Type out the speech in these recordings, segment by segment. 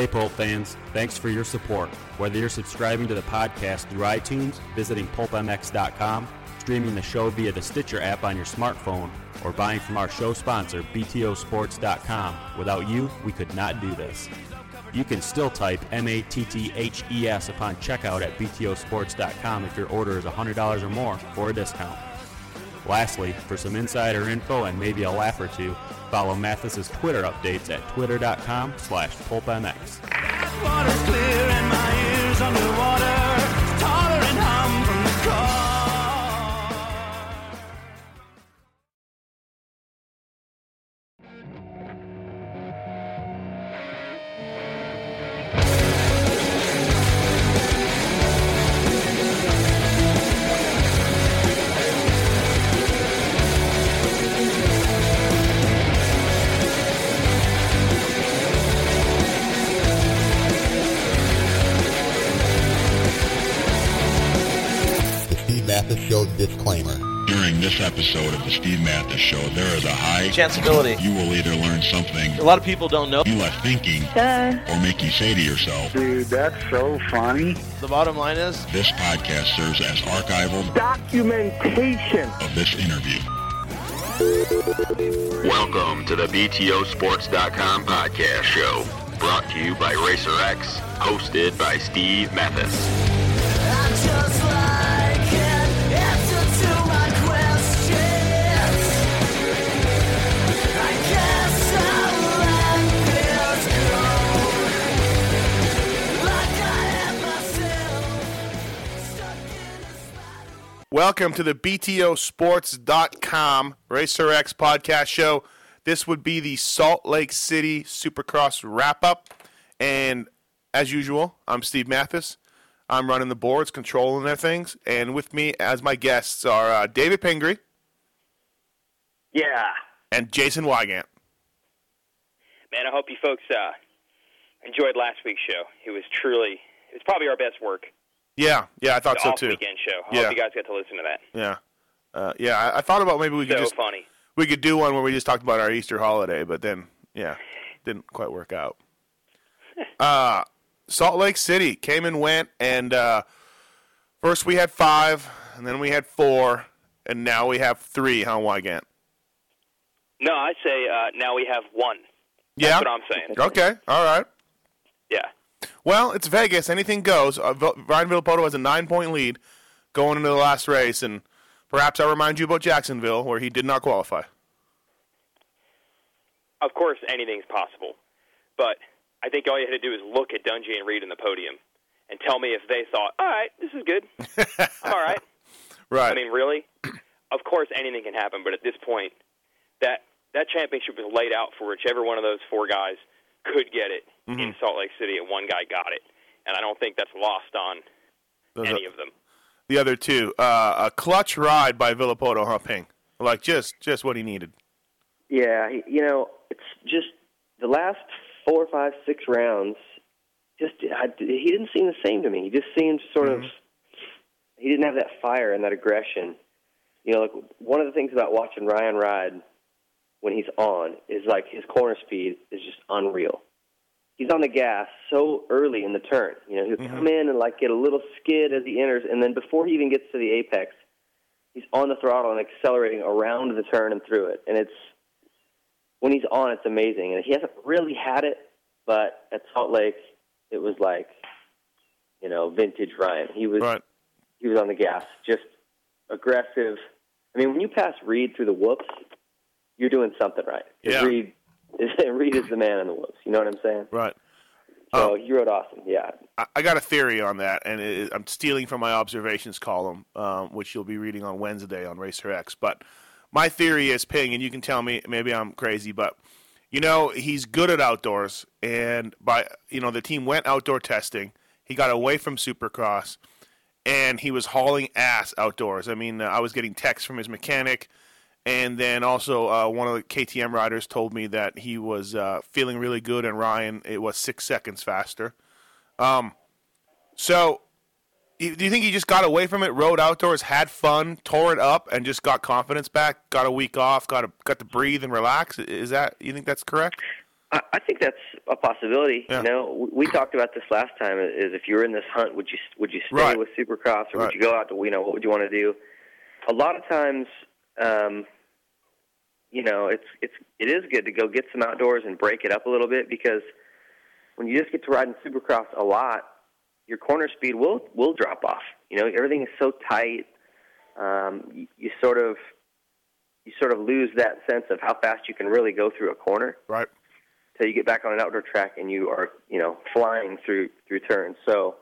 Hey, Pulp fans, thanks for your support. Whether you're subscribing to the podcast through iTunes, visiting pulpmx.com, streaming the show via the Stitcher app on your smartphone, or buying from our show sponsor, BTOsports.com, without you, we could not do this. You can still type M A T T H E S upon checkout at BTOsports.com if your order is $100 or more for a discount. Lastly, for some insider info and maybe a laugh or two, follow Matthes's Twitter updates at twitter.com slash pulpmx. Chanceability. you will either learn something A lot of people don't know. you left thinking or make you say to yourself, Dude, that's so funny. The bottom line is, this podcast serves as archival Documentation. of this interview. Welcome to the BTOsports.com podcast show, brought to you by RacerX, hosted by Steve Matthes. Welcome to the BTOsports.com Racer X podcast show. This would be the Salt Lake City Supercross wrap up. And as usual, I'm Steve Matthes. I'm running the boards, controlling their things. And with me as my guests are uh, David Pingree Yeah. and Jason Weigandt. Man, I hope you folks uh, enjoyed last week's show. It was truly, it was probably our best work. Yeah, yeah, I thought so too. weekend show. I Yeah. hope you guys got to listen to that. Yeah. Uh, yeah, I, I thought about maybe we could So just funny. we could do one where we just talked about our Easter holiday, but then yeah, didn't quite work out. Uh, Salt Lake City came and went, and uh, first we had five, and then we had four, and now we have three. How Huh, Weigandt? No, I say uh, now we have one. Yeah. That's what I'm saying. Okay. All right. Yeah. Well, it's Vegas. Anything goes. Uh, Ryan Villopoto has a nine-point lead going into the last race, and perhaps I'll remind you about Jacksonville, where he did not qualify. Of course, anything's possible. But I think all you had to do is look at Dungey and Reed in the podium and tell me if they thought, all right, this is good. I'm all right. Right. I mean, really? Of course, anything can happen, but at this point, that that championship was laid out for whichever one of those four guys could get it Mm-hmm. in Salt Lake City, and one guy got it. And I don't think that's lost on Those any are- of them. the other two. Uh, a clutch ride by Villopoto, huh, Ping? Like just just what he needed. Yeah, he- you know, it's just the last four, five, six rounds. Just I, he didn't seem the same to me. He just seemed sort of. He didn't have that fire and that aggression. You know, like one of the things about watching Ryan ride when he's on is like his corner speed is just unreal. He's on the gas so early in the turn. You know, he'll mm-hmm. come in and like get a little skid as he enters, and then before he even gets to the apex, he's on the throttle and accelerating around the turn and through it. And it's when he's on, it's amazing. And he hasn't really had it, but at Salt Lake, it was like, you know, vintage Ryan. He was Right. he was on the gas, just aggressive. I mean, when you pass Reed through the whoops, you're doing something right. Yeah. Reed Reed is the man in the woods. You know what I'm saying? Right. So he wrote awesome. Yeah. I, I got a theory on that, and it, I'm stealing from my observations column, um, which you'll be reading on Wednesday on Racer X. But my theory is Ping, and you can tell me maybe I'm crazy, but you know he's good at outdoors, and by you know the team went outdoor testing. He got away from Supercross, and he was hauling ass outdoors. I mean, uh, I was getting texts from his mechanic. And then also, uh, one of the KTM riders told me that he was uh, feeling really good, and Ryan it was six seconds faster. Um, so, do you think he just got away from it, rode outdoors, had fun, tore it up, and just got confidence back? Got a week off, got a, got to breathe and relax. Is that you think that's correct? I, I think that's a possibility. You know, we, we talked about this last time. Is if you were in this hunt, would you would you stay Right. with Supercross or Right. would you go out to you know what would you want to do? A lot of times, um, you know, it's it's it is good to go get some outdoors and break it up a little bit because when you just get to ride in Supercross a lot, your corner speed will will drop off. You know, everything is so tight. Um, you, you sort of you sort of lose that sense of how fast you can really go through a corner Right. till you get back on an outdoor track and you are you know flying through through turns. So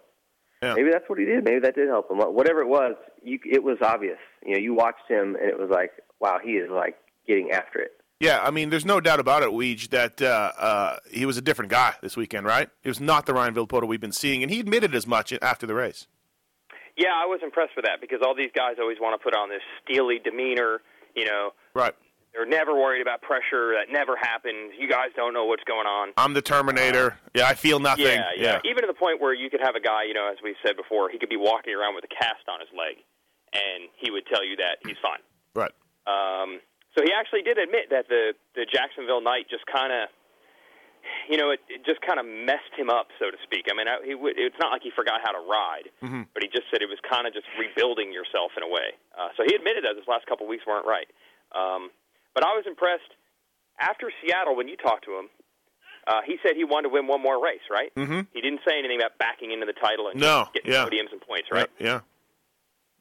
Yeah. maybe that's what he did. Maybe that did help him. Whatever it was, you, it was obvious. You know, you watched him and it was like, wow, he is like getting after it. Yeah, I mean, there's no doubt about it, Weege, that uh, uh, he was a different guy this weekend, right? He was not the Ryan Villopoto we've been seeing, and he admitted as much after the race. Yeah, I was impressed with that because all these guys always want to put on this steely demeanor. You know, Right. They're never worried about pressure. That never happens. You guys don't know what's going on. I'm the Terminator. yeah, I feel nothing. Yeah, yeah, Even to the point where you could have a guy, you know, as we've said before, he could be walking around with a cast on his leg, and he would tell you that he's fine. Right. Um, so he actually did admit that the the Jacksonville night just kind of, you know, it, it just kind of messed him up, so to speak. I mean, I, he would, it's not like he forgot how to ride, Mm-hmm. but he just said it was kind of just rebuilding yourself in a way. Uh, so he admitted that his last couple of weeks weren't right. Um, but I was impressed after Seattle when you talked to him. Uh, he said he wanted to win one more race, right? Mm-hmm. He didn't say anything about backing into the title and No, getting yeah. podiums and points, right? Yeah.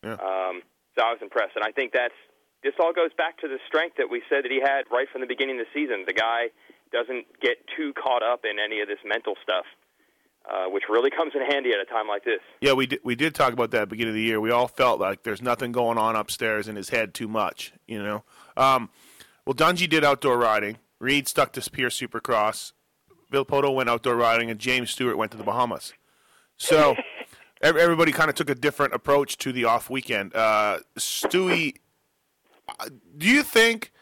Yeah. Um, so I was impressed, and I think that's this all goes back to the strength that we said that he had right from the beginning of the season. The guy doesn't get too caught up in any of this mental stuff, uh, which really comes in handy at a time like this. Yeah, we did, we did talk about that at the beginning of the year. We all felt like there's nothing going on upstairs in his head too much, you know. Um, well, Dungey did outdoor riding. Reed stuck to Pierce Supercross. Villopoto went outdoor riding, and James Stewart went to the Bahamas. So everybody kind of took a different approach to the off weekend. Uh, Stewie, uh, do you think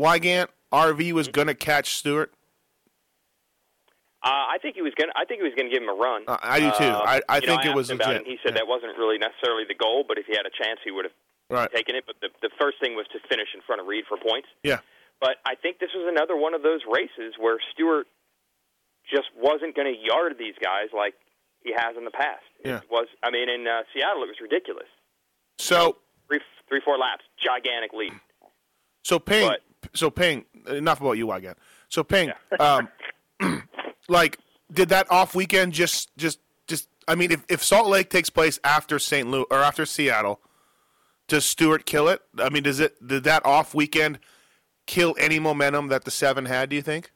Weigandt RV was going to catch Stewart? Uh, I think he was gonna. I think he was gonna give him a run. Uh, I do too. Um, I- I you know, think it was legit. it, he said that wasn't really necessarily the goal, but if he had a chance, he would have Right. taken it. But the, the first thing was to finish in front of Reed for points. Yeah. But I think this was another one of those races where Stewart just wasn't going to yard these guys like he has in the past. Yeah. It was I mean, in uh, Seattle, it was ridiculous. So Three, three, four laps, gigantic lead. So Ping, so Ping, enough about you again. So Ping, um, like, did that off weekend just, just, just? I mean, if, if Salt Lake takes place after St. Louis or after Seattle, does Stewart kill it? I mean, does it? Did that off weekend kill any momentum that the seven had? Do you think?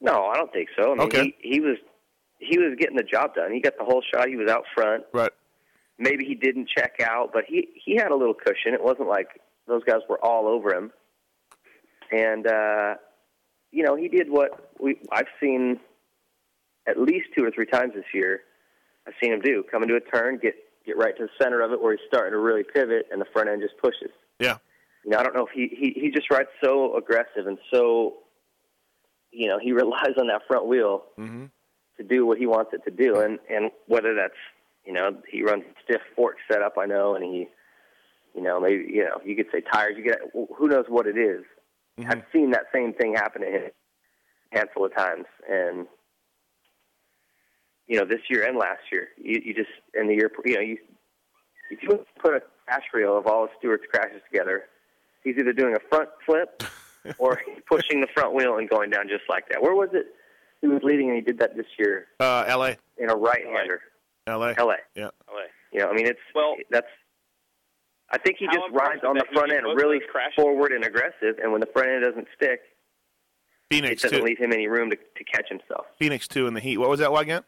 No, I don't think so. I mean, Okay. he, he was he was getting the job done. He got the whole shot. He was out front. Right. Maybe he didn't check out, but he he had a little cushion. It wasn't like those guys were all over him. And uh, you know, he did what we I've seen at least two or three times this year. I've seen him do come into a turn, get get right to the center of it where he's starting to really pivot, and the front end just pushes. Yeah. You know, I don't know if he he he just rides so aggressive and so you know he relies on that front wheel Mm-hmm. to do what he wants it to do, and and whether that's you know he runs a stiff fork setup, I know, and he you know maybe you know you could say tires, you get who knows what it is. I've seen that same thing happen to him a handful of times, and you know this year and last year, you, you just and the year you know you if you put a crash reel of all of Stewart's crashes together, he's either doing a front flip or he's pushing the front wheel and going down just like that. Where was it? He was leading and he did that this year Uh, L.A. in a right-hander. L.A. L.A. Yeah. LA. You know, I mean, it's well. That's. I think he just rides on the front end really those crashes. forward and aggressive, and when the front end doesn't stick, Phoenix it doesn't too. leave him any room to, to catch himself. Phoenix two in the heat. What was that again?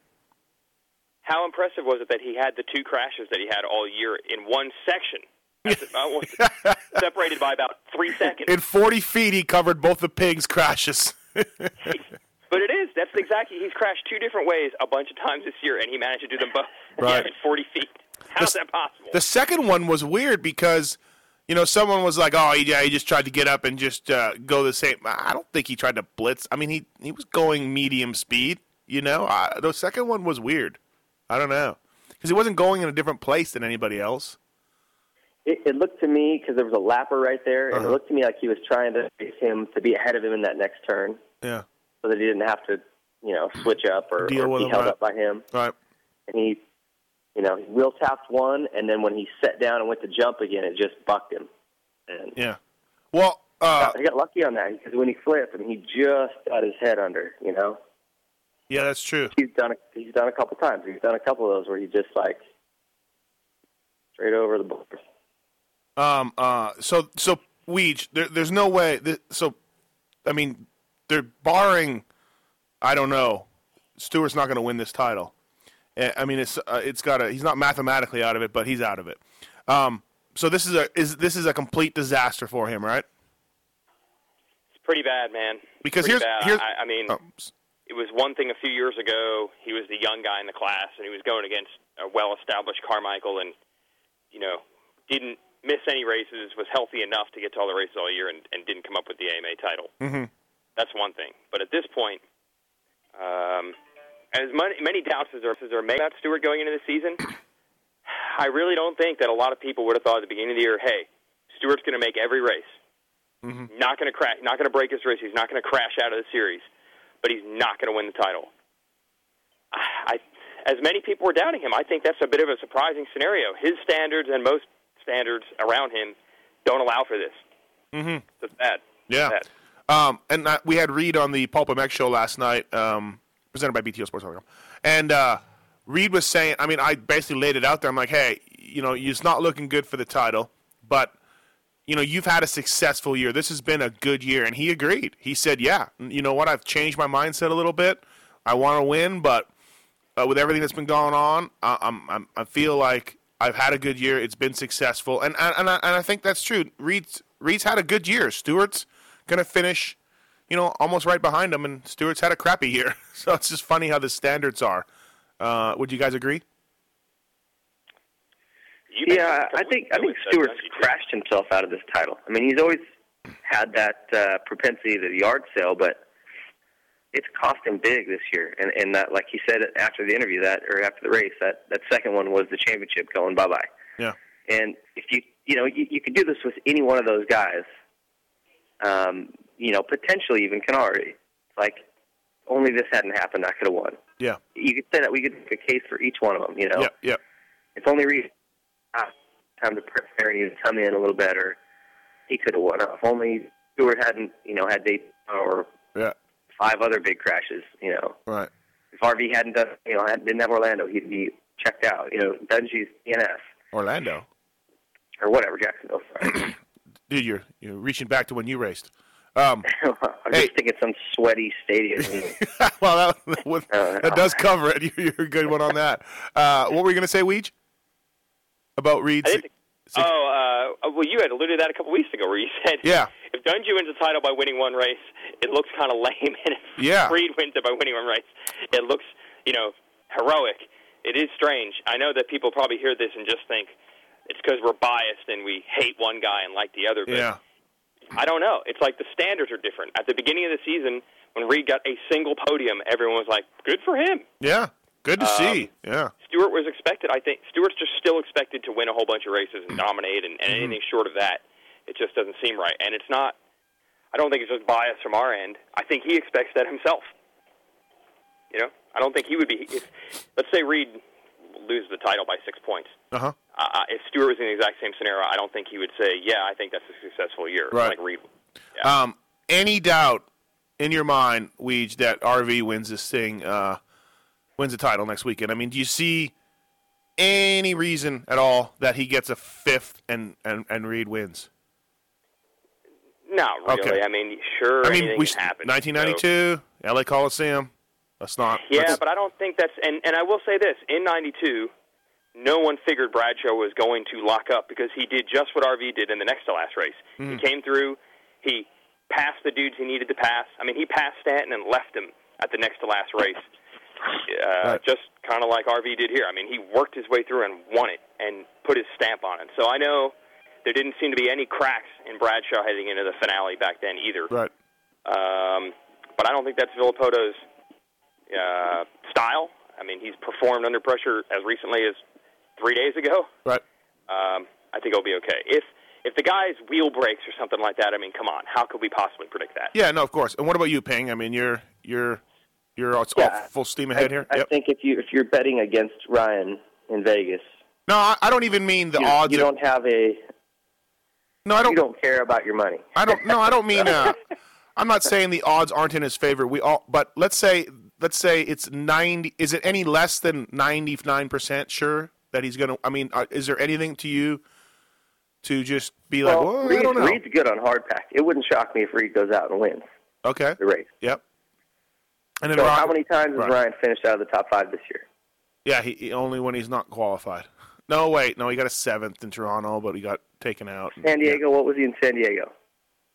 How impressive was it that he had the two crashes that he had all year in one section? Separated by about three seconds. In 40 feet, he covered both the pigs' crashes. But it is. That's exactly. He's crashed two different ways a bunch of times this year, and he managed to do them both Right. yeah, at 40 feet. How's that possible? The second one was weird because, you know, someone was like, "Oh, yeah, he just tried to get up and just uh, go the same." I don't think he tried to blitz. I mean, he he was going medium speed. You know, I, the second one was weird. I don't know because he wasn't going in a different place than anybody else. It, it looked to me because there was a lapper right there, and Uh-huh. it looked to me like he was trying to race him to be ahead of him in that next turn. Yeah. so that he didn't have to, you know, switch up or, Deal or be him, held right. up by him. Right. And he, you know, he wheel tapped one, and then when he sat down and went to jump again, it just bucked him. And Yeah. Well, uh, he got lucky on that because when he flipped, and he just got his head under, you know. Yeah, that's true. He's done. A, he's done a couple times. He's done a couple of those where he just like straight over the board. Um. Uh. So. So. Weege. There, there's no way. That, so. I mean, they're barring. I don't know. Stewart's not going to win this title. I mean, it's uh, it's got a. He's not mathematically out of it, but he's out of it. Um. So this is a is this is a complete disaster for him, right? It's pretty bad, man. Because pretty here's- bad. here's- I, I mean, Oh, it was one thing a few years ago. He was the young guy in the class, and he was going against a well-established Carmichael, and you know, didn't miss any races. Was healthy enough to get to all the races all year, and, and didn't come up with the AMA title. Mm-hmm. That's one thing. But at this point, um, as many, many doubts as there, as there may about Stewart going into the season, I really don't think that a lot of people would have thought at the beginning of the year, hey, Stewart's going to make every race. Mm-hmm. Not going to crash. Not going to break his race. He's not going to crash out of the series, but he's not going to win the title. I, as many people were doubting him, I think that's a bit of a surprising scenario. His standards and most standards around him don't allow for this. Mm-hmm. It's bad. Yeah. Bad. Um, and uh, we had Reed on the Pulp MX show last night, um, presented by BTO Sports. And uh, Reed was saying, I mean, I basically laid it out there. I'm like, hey, you know, it's not looking good for the title, but you know, you've had a successful year. This has been a good year, and he agreed. He said, yeah, you know what? I've changed my mindset a little bit. I want to win, but uh, with everything that's been going on, I, I'm, I'm I feel like I've had a good year. It's been successful, and and and I, and I think that's true. Reed's Reed's had a good year. Stewart's gonna finish, you know, almost right behind him, and Stewart's had a crappy year. So it's just funny how the standards are. Uh, would you guys agree? You Yeah, a I couple think I think Stewart's Dungey, too. crashed himself out of this title. I mean, he's always had that uh, propensity to the yard sale, but it's cost him big this year. And and that, like he said after the interview, that or after the race, that that second one was the championship going bye bye. Yeah. And if you you know you, you could do this with any one of those guys, um, you know potentially even Canary. Like only this hadn't happened, I could have won. Yeah. You could say that we could make a case for each one of them. You know. Yeah. Yeah. If only Reed ah, time to prepare and he come in a little better, he could have won. If only Stewart hadn't, you know, had Daytona or Yeah. five other big crashes, you know. Right. If RV hadn't done, you know, didn't have Orlando, he'd be checked out. You know, Dungey's DNF Orlando. or whatever Jacksonville. Sorry. Dude, you're you're reaching back to when you raced. Um, I'm Hey. just thinking some sweaty stadium. well, that, Uh, that does cover it. You're a good one on that. Uh, what were you going to say, Weege? About Reed's? I didn't think- Oh, uh, well, you had alluded to that a couple weeks ago, where you said Yeah. if Dungey wins the title by winning one race, it looks kind of lame, and if Yeah. Reed wins it by winning one race, it looks, you know, heroic. It is strange. I know that people probably hear this and just think it's because we're biased and we hate one guy and like the other. But Yeah. I don't know. It's like the standards are different. At the beginning of the season, when Reed got a single podium, everyone was like, "Good for him." Yeah. Good to Um, see. Yeah. Stewart was expected. I think Stewart's just still expected to win a whole bunch of races and dominate, and, and anything short of that, it just doesn't seem right. And it's not. I don't think it's just bias from our end. I think he expects that himself. You know, I don't think he would be. If, let's say Reed loses the title by six points. Uh huh. Uh, if Stewart was in the exact same scenario, I don't think he would say, "Yeah, I think that's a successful year." Right. Like Reed. Um, any doubt in your mind, Weege, that RV wins this thing, uh, wins the title next weekend? I mean, do you see any reason at all that he gets a fifth and and, and Reed wins? Not really. Okay. I mean, sure, I mean, we happen. 1992, LA Coliseum. Let's not. Yeah, let's- but I don't think that's. And and I will say this: in '92, no one figured Bradshaw was going to lock up because he did just what RV did in the next to last race. Hmm. He came through. He passed the dudes he needed to pass. I mean, he passed Stanton and left him at the next to last race. Uh, Right. Just kind of like RV did here. I mean, he worked his way through and won it and put his stamp on it. So I know there didn't seem to be any cracks in Bradshaw heading into the finale back then either. right. Um, but I don't think that's Villopoto's uh, style. I mean, he's performed under pressure as recently as three days ago. Right. Um, I think he'll be okay. If if the guy's wheel breaks or something like that, I mean, come on, how could we possibly predict that? Yeah, no, of course. And what about you, Ping? I mean, you're you're you're Yeah. full steam ahead I, here. I Yep. think if you if you're betting against Ryan in Vegas, No, I, I don't even mean the you, odds. you don't have a no, I don't. you don't care about your money. I don't. No, I don't mean. Uh, I'm not saying the odds aren't in his favor. We all, but let's say let's say it's ninety. Is it any less than ninety nine percent sure that he's gonna? I mean, uh, is there anything to you to just be like, well, well, I don't know. Reed's good on hard pack. It wouldn't shock me if Reed goes out and wins Okay. the race. Yep. And then So Ron- how many times has Right. Ryan finished out of the top five this year? Yeah, he, he- only when he's not qualified. No, wait, no, he got a seventh in Toronto, but he got taken out. San Diego, what was he in San Diego?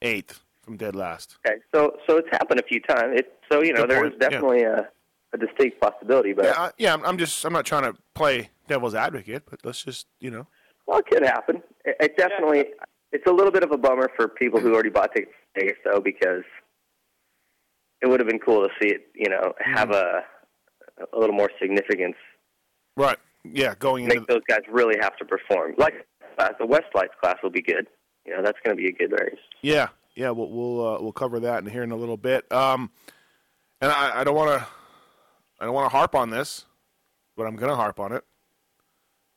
Eighth from dead last. Okay, so so it's happened a few times. It, so you know Good there's point, yeah. definitely a, a distinct possibility, but Yeah, I, yeah. I'm- just. I'm not trying to play devil's advocate, but let's just, you know. well, it could happen. It, it definitely. It's a little bit of a bummer for people who already bought tickets to Vegas, though, because it would have been cool to see it. You know, have Mm-hmm. a a little more significance. Right. Yeah, going into Make those guys really have to perform. Like uh, the West Lites class will be good. You know, that's going to be a good race. Yeah, yeah, we'll we'll uh, we'll cover that in here in a little bit. Um, and I, I don't want to I don't want to harp on this, but I'm gonna harp on it.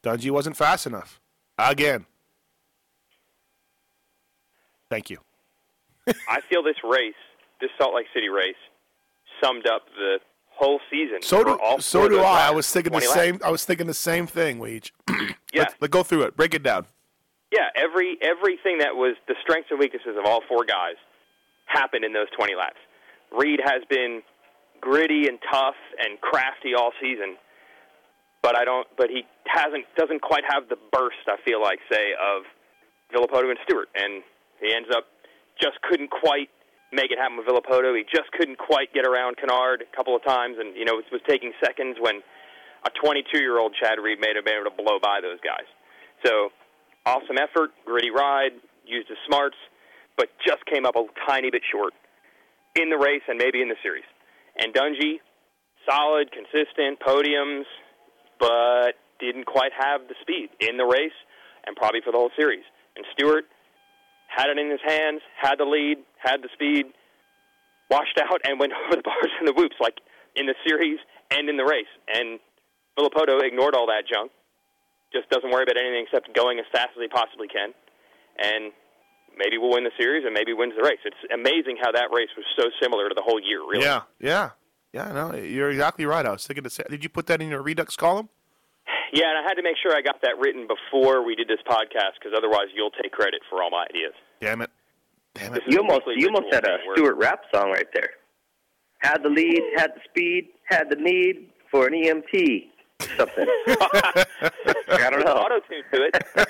Dungey wasn't fast enough again. Thank you. I feel this race, this Salt Lake City race, summed up the whole season. So do all so do I. I was thinking the 20 laps. same. I was thinking the same thing, Weege. Yeah. Let's, let's go through it. Break it down. Yeah, every everything that was the strengths and weaknesses of all four guys happened in those 20 laps. Reed has been gritty and tough and crafty all season, but I don't. But he hasn't doesn't quite have the burst. I feel like say of Villopoto and Stewart, and he ends up just couldn't quite make it happen with Villopoto. He just couldn't quite get around Kennard a couple of times, and you know it was taking seconds when a 22-year-old Chad Reed may have been able to blow by those guys. So awesome effort, gritty ride, used his smarts, but just came up a tiny bit short in the race and maybe in the series. And Dungey, solid, consistent, podiums, but didn't quite have the speed in the race and probably for the whole series. And Stewart had it in his hands, had the lead, had the speed, washed out and went over the bars and the whoops like in the series and in the race. And Villopoto ignored all that junk just doesn't worry about anything except going as fast as he possibly can, and maybe we'll win the series and maybe wins the race. It's amazing how that race was so similar to the whole year. Really, Yeah, yeah, yeah. No, you're exactly right. I was thinking to say, Did you put that in your Redux column? yeah. And I had to make sure I got that written before we did this podcast because otherwise you'll take credit for all my ideas. Damn it. Damn it. You almost you almost had a thing where- Stewart rap song right there. Had the lead, had the speed, had the need for an EMT. Something. I don't know. Auto tune to it.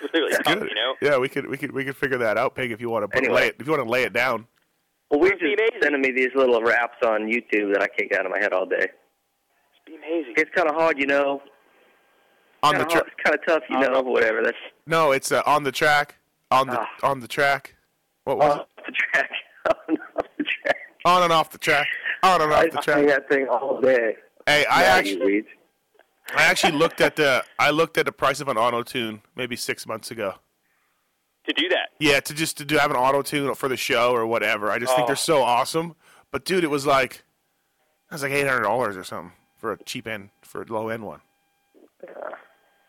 It's really tough, Good. you know. Yeah, we could we could we could figure that out, Pig, if you want to Anyway. lay it, if you want to lay it down. Well, we It'd just amazing. sending me these little raps on YouTube that I can't get out of my head all day. It'd be amazing. It's kind of hard, you know. On the Kinda tra- hard, it's kind of tough, you know. Whatever. That's no, it's uh, on the track. On the Ah. on the track. What was off the track. on and off the track. On and off the track. On and off I the sing track. that thing all day. Hey, I Yeah, actually. I actually looked at the I looked at the price of an auto tune maybe six months ago. To do that, Yeah, to just to do have an auto tune for the show or whatever. I just think Oh. they're so awesome. But dude, it was like it was like eight hundred dollars or something for a cheap end for a low end one.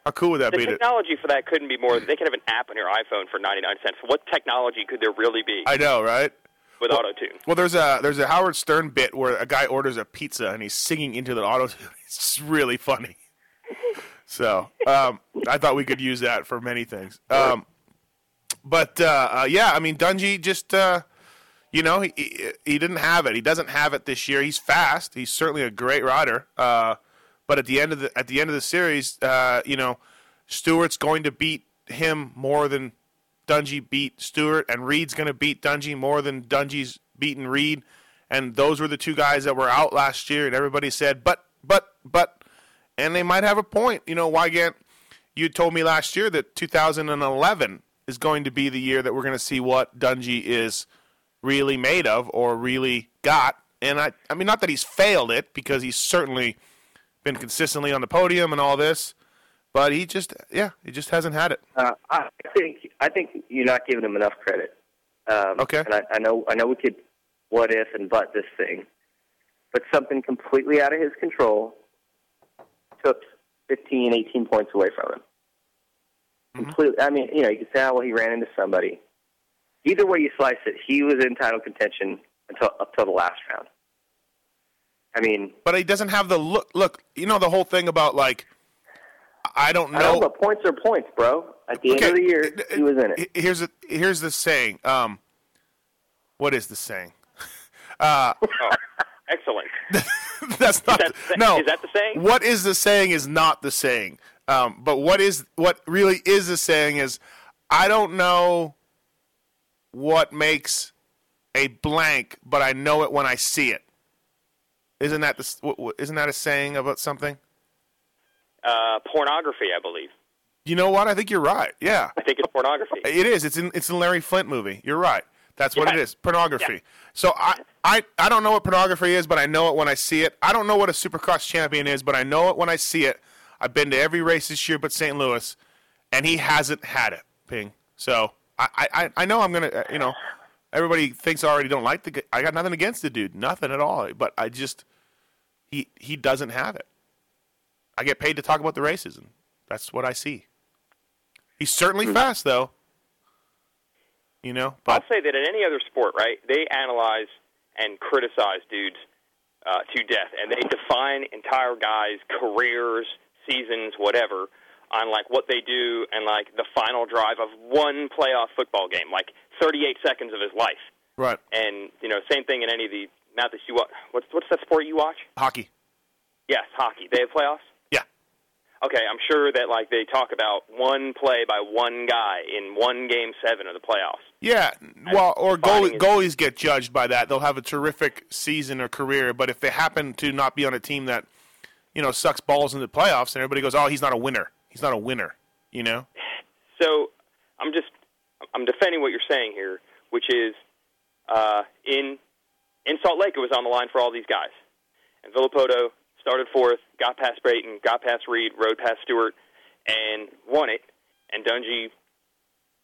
How cool would that the be? To, technology for that couldn't be more. They could have an app on your iPhone for 99 cents. What technology could there really be I know, right? with auto tune? Well, there's a there's a Howard Stern bit where a guy orders a pizza and he's singing into the auto tune. It's really funny. So um, I thought we could use that for many things. Um, but uh, uh, yeah, I mean Dungey just uh, you know he, he he didn't have it. He doesn't have it this year. He's fast. He's certainly a great rider. But at the end of the at the end of the series, uh, you know, Stewart's going to beat him more than Dungey beat Stewart, and Reed's going to beat Dungey more than Dungey's beaten Reed. And those were the two guys that were out last year, and everybody said, but, but, but, and they might have a point. You know, Weigandt, you told me last year that 2011 is going to be the year that we're going to see what Dungey is really made of or really got. And I, I mean, not that he's failed it because he's certainly been consistently on the podium and all this, but he just yeah, he just hasn't had it. Uh, I think I think you're not giving him enough credit. Um, Okay. And I, I know I know we could what if and but this thing, but something completely out of his control took 15, 18 points away from him. Completely. I mean, you know, you could say, oh, well, he ran into somebody. Either way you slice it, he was in title contention until up till the last round. I mean, But he doesn't have the look. Look, you know the whole thing about like I don't know. I know, but points are points, bro. At the end of the year, he was in it. Here's a, here's the saying. Um, what is the saying? Uh, Oh, excellent. that's not that the- the- no. is that the saying? What is the saying is not the saying. Um, but what is what really is the saying is I don't know what makes a blank, but I know it when I see it. Isn't that the s- what- what- isn't that a saying about something? Uh, pornography, I believe. You know what? I think you're right. Yeah. I think it's pornography. It is. It's in it's in Larry Flynt movie. You're right. That's what it Yeah. is. Pornography. So I, I I don't know what pornography is, but I know it when I see it. I don't know what a Supercross champion is, but I know it when I see it. I've been to every race this year but St. Louis, and he hasn't had it. Ping. So I I, I know I'm gonna uh, you know everybody thinks I already don't like the. I got nothing against the dude, nothing at all. But I just he he doesn't have it. I get paid to talk about the races, and that's what I see. He's certainly fast, though. You know, but I'll say that in any other sport, right? They analyze and criticize dudes uh, to death, and they define entire guys' careers, seasons, whatever, on like what they do and like the final drive of one playoff football game, like 38 seconds of his life. right And you know, same thing in any of the not that you watch. What's what's that sport you watch? hockey. Yes, hockey. They have playoffs. Yeah. Okay, I'm sure that like they talk about one play by one guy in one game seven of the playoffs. Yeah, well, or goalie, goalies get judged by that. They'll have a terrific season or career, but if they happen to not be on a team that, you know, sucks balls in the playoffs, and everybody goes, "Oh, he's not a winner. He's not a winner." You know? So I'm just I'm defending what you're saying here, which is uh, in in Salt Lake it was on the line for all these guys, and Villopoto started fourth, got past Brayton, got past Reed, rode past Stewart, and won it, and Dungey,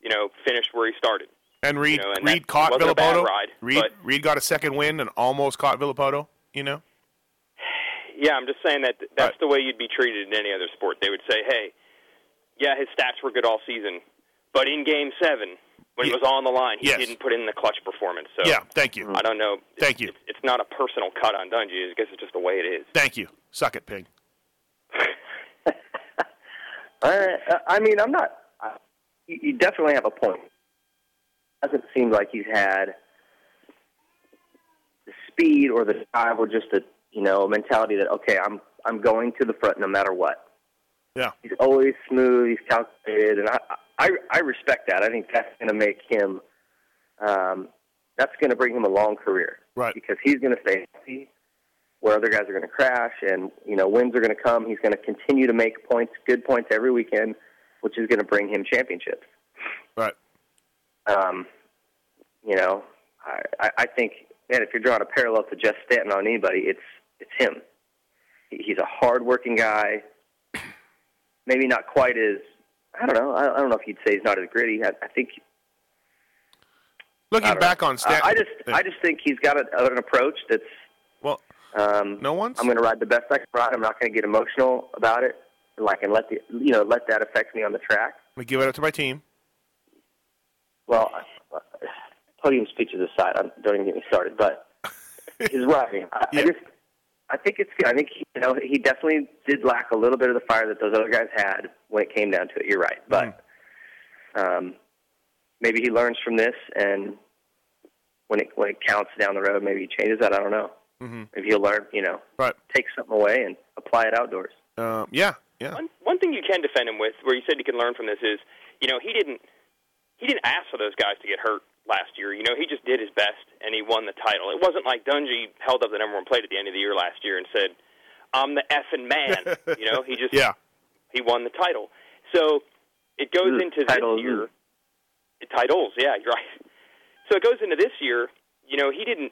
you know, finished where he started. And Reed, You know, and Reed caught wasn't a bad Villopoto. ride, Reed, Reed got a second win and almost caught Villopoto. You know? Yeah, I'm just saying that that's the way you'd be treated in any other sport. They would say, "Hey, yeah, his stats were good all season, but in Game Seven, when Yeah. it was on the line, he Yes. didn't put in the clutch performance." So Yeah. Thank you. I don't know. Thank you. It's, it's not a personal cut on Dungey. I guess it's just the way it is. Thank you. Suck it, pig. All right. Uh, I mean, I'm not. I, you you definitely have a point. Doesn't seem like he's had the speed or the drive or just a you know mentality that okay, I'm I'm going to the front no matter what. Yeah. He's always smooth. He's calculated, and I I, I respect that. I think that's going to make him. Um, that's going to bring him a long career. Right. Because he's going to stay healthy, where other guys are going to crash, and you know wins are going to come. He's going to continue to make points, good points every weekend, which is going to bring him championships. Right. Um, you know, I, I, think man, if you're drawing a parallel to Jeff Stanton on anybody, it's it's him. He's a hard-working guy. Maybe not quite as I don't know. I, I don't know if you'd say he's not as gritty. I, I think Looking back know. on Stan, I, I just I just think he's got a, an approach that's well, um, no one's. I'm going to ride the best I can ride. I'm not going to get emotional about it, like and let the you know let that affect me on the track. Gonna give it up to my team. Well, uh, podium speeches aside, I'm, don't even get me started. But his riding, I, I just I think it's good. I think he, you know he definitely did lack a little bit of the fire that those other guys had when it came down to it. You're right, but um, maybe he learns from this, and when it when it counts down the road, maybe he changes that. I don't know. Mm-hmm. Maybe he'll learn, you know, Right. take something away and apply it outdoors. Um, yeah. Yeah. One one thing you can defend him with, where you said you can learn from this, is you know he didn't he didn't ask for those guys to get hurt last year. You know he just did his best and he won the title. It wasn't like Dungey held up the number one plate at the end of the year last year and said, "I'm the effing man." you know he just Yeah. He won the title. So it goes Mm, into titles. this year. Titles, yeah, you're right. So it goes into this year. You know, he didn't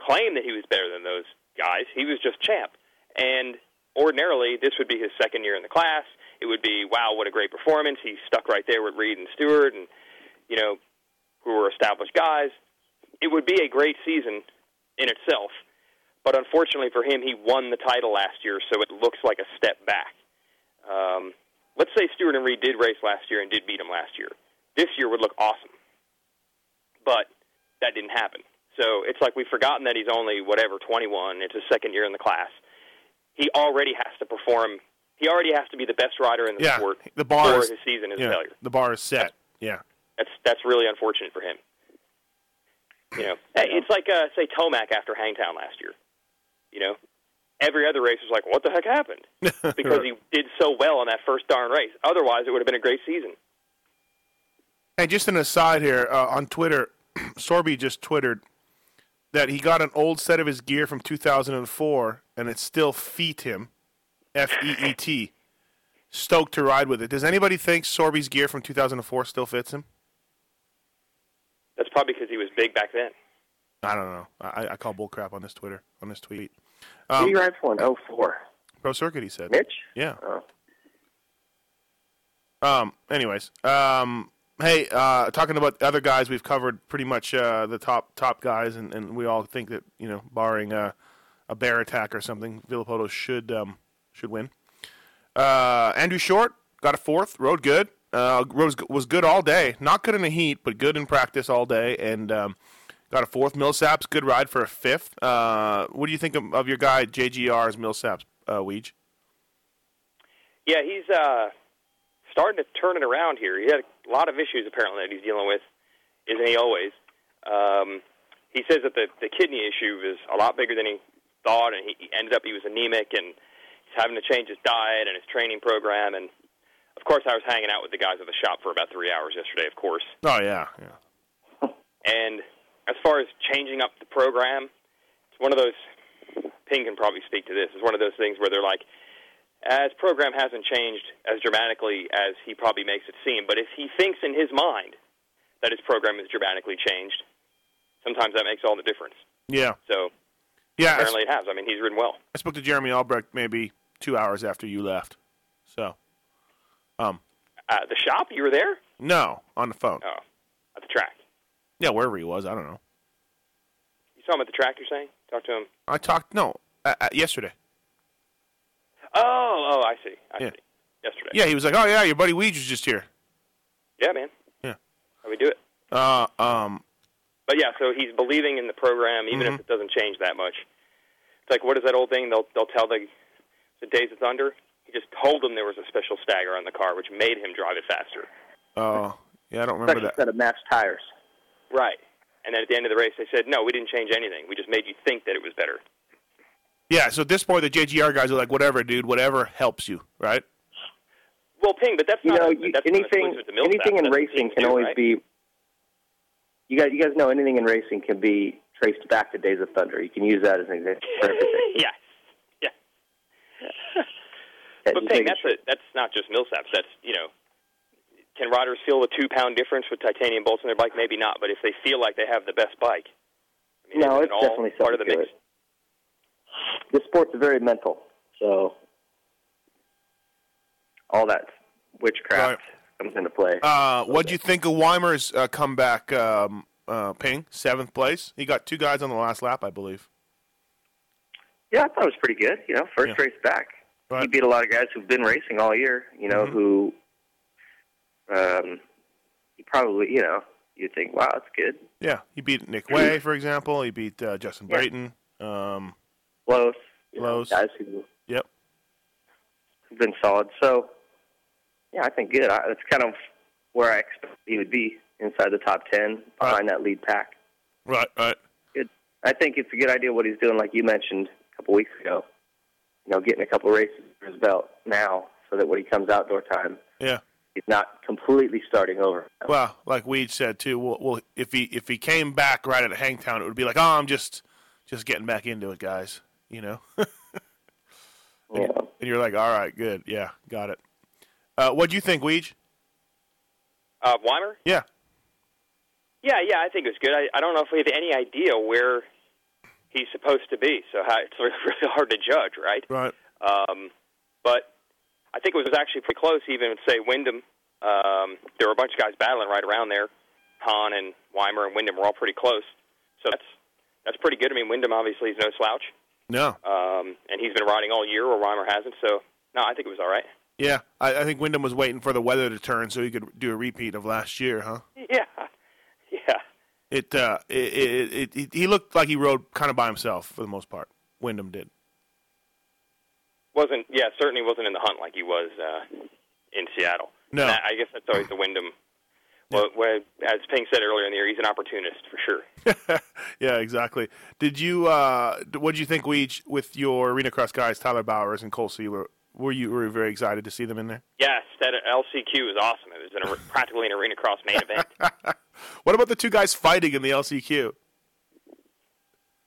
claim that he was better than those guys. He was just champ. And ordinarily, this would be his second year in the class. it would be wow, what a great performance. He stuck right there with Reed and Stewart, and you know, who were established guys. It would be a great season in itself. But unfortunately for him, he won the title last year, so it looks like a step back. Um, let's say Stewart and Reed did race last year and did beat him last year. This year would look awesome. But that didn't happen. So it's like we've forgotten that he's only whatever 21. It's his second year in the class. He already has to perform. He already has to be the best rider in the Yeah, sport the bar is- his season is yeah, a failure. The bar is set. Yeah. That's that's really unfortunate for him. You know, Hey, it's like uh, say Tomac after Hangtown last year. You know, every other race was like, what the heck happened? Because he did so well in that first darn race. Otherwise, it would have been a great season. And just an aside here uh, on Twitter, Sorby just twittered that he got an old set of his gear from 2004 and it still feet him. F E E T. Stoked to ride with it. Does anybody think Sorby's gear from 2004 still fits him? That's probably because he was big back then. I don't know. I, I call bullcrap on this Twitter on this tweet. Um, you ride for in 04? Pro Circuit, he said. Mitch? Yeah. Oh. Um. Anyways, um. Hey, uh, talking about other guys, we've covered pretty much uh, the top top guys, and, and we all think that you know, barring uh, a bear attack or something, Villopoto should um, should win. Uh, Andrew Short got a fourth, rode good. Uh, was was good all day. Not good in the heat, but good in practice all day, and um, got a fourth. Millsaps good ride for a fifth. Uh, what do you think of, of your guy JGR's Millsaps, uh, Weege? Yeah, he's uh, starting to turn it around here. He had a lot of issues apparently that he's dealing with, isn't he always? Um, he says that the the kidney issue is a lot bigger than he thought, and he, he ended up he was anemic, and he's having to change his diet and his training program. And of course, I was hanging out with the guys at the shop for about three hours yesterday. Of course, Oh yeah, yeah. and as far as changing up the program, it's one of those. Ping can probably speak to this. It's one of those things where they're like, as program hasn't changed as dramatically as he probably makes it seem, but if he thinks in his mind that his program is dramatically changed, sometimes that makes all the difference. Yeah. So Yeah, apparently it has. I mean, he's ridden well. I spoke to Jeremy Albrecht maybe two hours after you left. So, um, Uh, the shop, you were there? no, on the phone. Oh, at the track. Yeah, wherever he was, I don't know. You saw him at the track. You're saying? Talk to him. I talked no uh, uh, yesterday. Oh, oh, I see. I Yeah. see. Yesterday. Yeah, he was like, "Oh yeah, your buddy Weege was just here." Yeah, man. Yeah. How we do it. Uh, um, But yeah, so he's believing in the program, even Mhm. if it doesn't change that much. It's like what is that old thing? They'll they'll tell the the Days of Thunder. He just told them there was a special stagger on the car, which made him drive it faster. oh yeah, I don't remember Special that. set of matched tires. Right. And then at the end of the race, they said, "No, we didn't change anything. We just made you think that it was better." Yeah, so at this point, the JGR guys are like, "Whatever, dude, whatever helps you, right?" Well, Ping, but that's You not know, a, you, that's anything exclusive to anything in That's racing can do, always right? be. You guys, you guys know anything in racing can be traced back to Days of Thunder. You can use that as an example for everything. yeah. Yeah. Yeah, But Ping, that's a, that's not just Millsaps. That's you know, can riders feel the two pound difference with titanium bolts in their bike? Maybe not. But if they feel like they have the best bike, I mean, No, isn't it's it all definitely part of the something mix. it. This sport's very mental, so all that witchcraft comes into play. Uh, what do you think of Weimer's uh, comeback? Um, uh, Ping seventh place. He got two guys on the last lap, I believe. Yeah, I thought it was pretty good. You know, first Yeah. race back. Right. He beat a lot of guys who've been racing all year. You know, Mhm. who um, he probably you know you think, wow, that's good. Yeah, he beat Nick Wey, for example. He beat uh, Justin Yeah. Brayton. Um, Close. you know, Close. guys who yep. have been solid. So, yeah, I think good. I, that's kind of where I expected he would be inside the top ten, behind that lead pack. Right, right. Good. I think it's a good idea what he's doing, like you mentioned a couple weeks ago. You know, getting a couple races under his belt now, so that when he comes outdoor time, Yeah. He's not completely starting over. Well, like Weed said too. Well, well, if he if he came back right at Hangtown, it would be like, oh, I'm just just getting back into it, guys. You know. Yeah. And you're like, all right, good, yeah, got it. Uh, what do you think, Weege? Uh, Weimer? Yeah. Yeah, yeah, I think it was good. I, I don't know if we have any idea where he's supposed to be, so how, it's really hard to judge, right? Right. Um, but I think it was actually pretty close. Even say Windham, um, there were a bunch of guys battling right around there. Hahn and Weimer and Windham were all pretty close. So that's that's pretty good. I mean, Windham obviously is no slouch, No. um, and he's been riding all year, where Weimer hasn't. So no, I think it was all right. Yeah, I, I think Windham was waiting for the weather to turn so he could do a repeat of last year, huh? Yeah, yeah. It, uh, it, it, it, it he looked like he rode kind of by himself for the most part. Windham did. Wasn't yeah, certainly wasn't in the hunt like he was uh, in Seattle. No. And I guess that's always the Windham. Well, where, as Ping said earlier in the year, he's an opportunist for sure. yeah, exactly. Did you? Uh, what did you think? We each, with your arena cross guys, Tyler Bowers and Cole Sealer. Were you were you very excited to see them in there? Yes, that LCQ was awesome. It was an, practically an arena cross main event. What about the two guys fighting in the LCQ?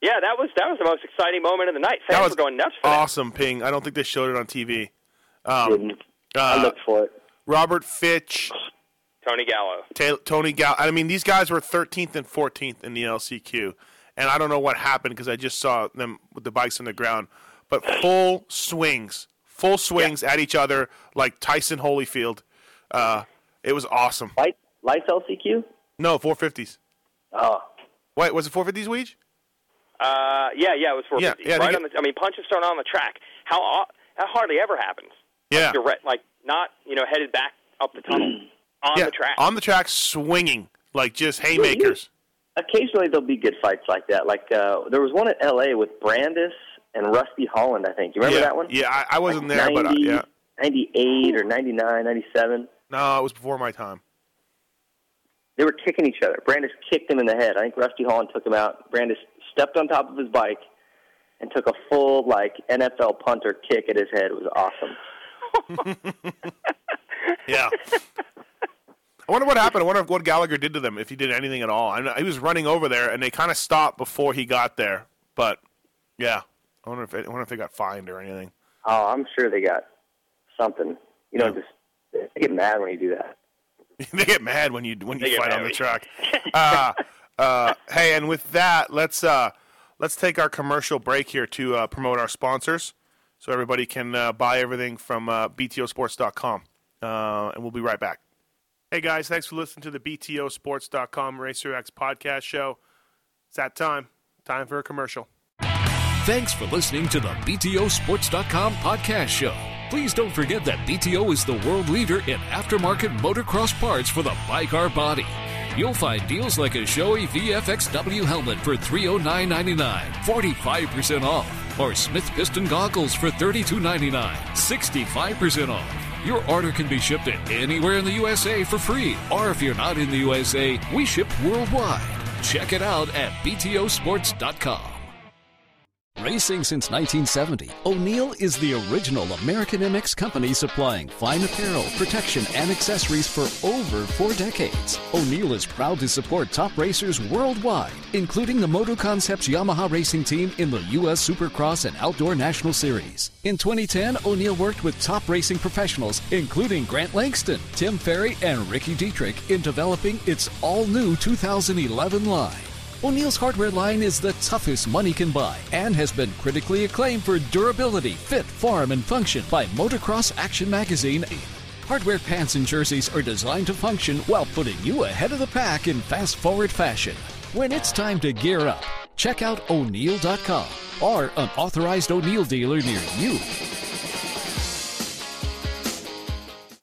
Yeah, that was that was the most exciting moment of the night. That Fans was were going nuts for that. Awesome, Ping. I don't think they showed it on TV. Um, I uh, looked for it. Robert Fitch, Tony Gallo. Ta- Tony Gal. I mean, these guys were 13th and 14th in the LCQ, and I don't know what happened because I just saw them with the bikes on the ground. But full swings, full swings at each other like Tyson Holyfield. Uh, it was awesome. Light, lights LCQ? No, 450s. Oh. Wait, was it 450s, Weege? Uh, yeah, yeah, it was 450. Yeah, yeah, right on the. I mean, punches thrown on the track. How au- that hardly ever happens. Yeah. You're like not you know headed back up the tunnel on yeah, the track. on the track, swinging like just haymakers. Occasionally there'll be good fights like that. Like uh, there was one at L.A. with Brandis and Rusty Holland. I think you remember yeah, that one? Yeah, I, I wasn't Like there, but uh, 90, yeah. 98 or 99, 97. No, it was before my time. They were kicking each other. Brandis kicked him in the head. I think Rusty Holland took him out. Brandis stepped on top of his bike and took a full like NFL punter kick at his head. It was awesome. Yeah. I wonder what happened. I wonder if what Gallagher did to them, if he did anything at all. I know he was running over there, and they kind of stopped before he got there. But yeah, I wonder if I wonder if they got fined or anything. Oh, I'm sure they got something. You know, just they get mad when you do that. they get mad when you when you fight on the track. uh, uh, hey, and with that, let's uh, let's take our commercial break here to uh, promote our sponsors, so everybody can uh, buy everything from uh, BTOsports.com, uh, and we'll be right back. Hey guys, thanks for listening to the BTOsports.com RacerX podcast show. It's that time. Time for a commercial. Thanks for listening to the BTOsports.com podcast show. Please don't forget that BTO is the world leader in aftermarket motocross parts for the bike or body. You'll find deals like a Shoei VFXW helmet for $309.99, 45% off, or Smith Piston goggles for $32.99, 65% off. Your order can be shipped anywhere in the USA for free, or if you're not in the USA, we ship worldwide. Check it out at BTOsports.com. Racing since 1970, O'Neill is the original American MX company supplying fine apparel, protection, and accessories for over four decades. O'Neill is proud to support top racers worldwide, including the Moto Concepts Yamaha racing team in the U.S. Supercross and Outdoor National Series. In 2010, O'Neill worked with top racing professionals, including Grant Langston, Tim Ferry, and Ricky Dietrich, in developing its all new 2011 line. O'Neill's hardware line is the toughest money can buy and has been critically acclaimed for durability, fit, form, and function by Motocross Action Magazine. Hardware pants and jerseys are designed to function while putting you ahead of the pack in fast forward fashion. When it's time to gear up, check out O'Neill.com or an authorized O'Neill dealer near you.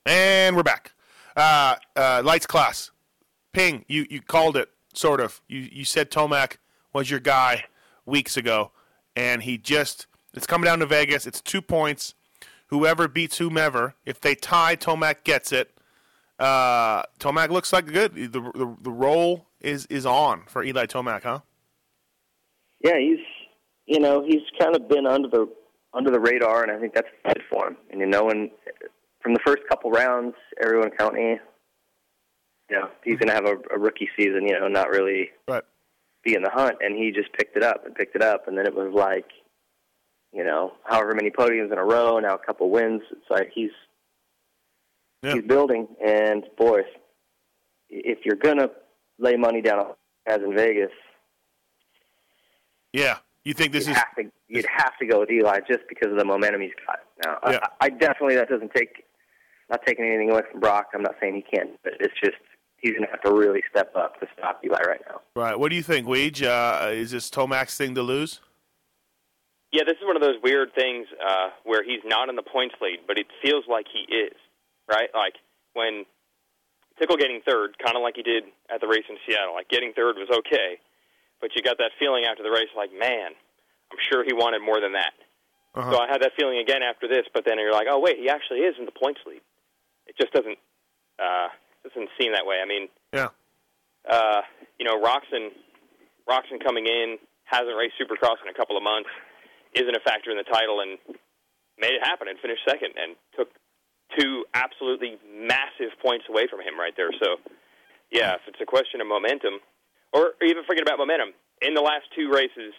And we're back. Uh, uh, lights class. Ping, you, you called it, sort of. You, you said Tomac was your guy weeks ago, and he just, it's coming down to Vegas. It's two points. Whoever beats whomever, if they tie, Tomac gets it. Uh, Tomac looks like good. The, the, the roll is, is on for Eli Tomac, huh? Yeah, he's you know he's kind of been under the under the radar, and I think that's good for him. And you know, when from the first couple rounds, everyone counting, you know, he's going to have a, a rookie season. You know, not really right. be in the hunt, and he just picked it up and picked it up, and then it was like, you know, however many podiums in a row, now a couple wins. It's like he's he's building, and boy, if, if you're going to lay money down as in Vegas, Yeah, You think this you'd is have to you'd have to go with Eli just because of the momentum he's got now. Yeah. I, I definitely that doesn't take not taking anything away from Broc. I'm not saying he can't, but it's just he's going to have to really step up to stop Eli right now. right? What do you think, Weege? Uh, is this Tomac's thing to lose? Yeah, this is one of those weird things uh, where he's not in the points lead, but it feels like he is, right? Like when Tickle getting third, kind of like he did at the race in Seattle. Like getting third was okay, but you got that feeling after the race, like man, I'm sure he wanted more than that. Uh-huh. So I had that feeling again after this, but then you're like, oh wait, he actually is in the points lead. It just doesn't uh, doesn't seem that way. I mean, Yeah. uh, you know, Roczen, Roczen coming in hasn't raced Supercross in a couple of months, isn't a factor in the title, and made it happen and finished second and took two absolutely massive points away from him right there. So, yeah, if it's a question of momentum, or even forget about momentum, in the last two races,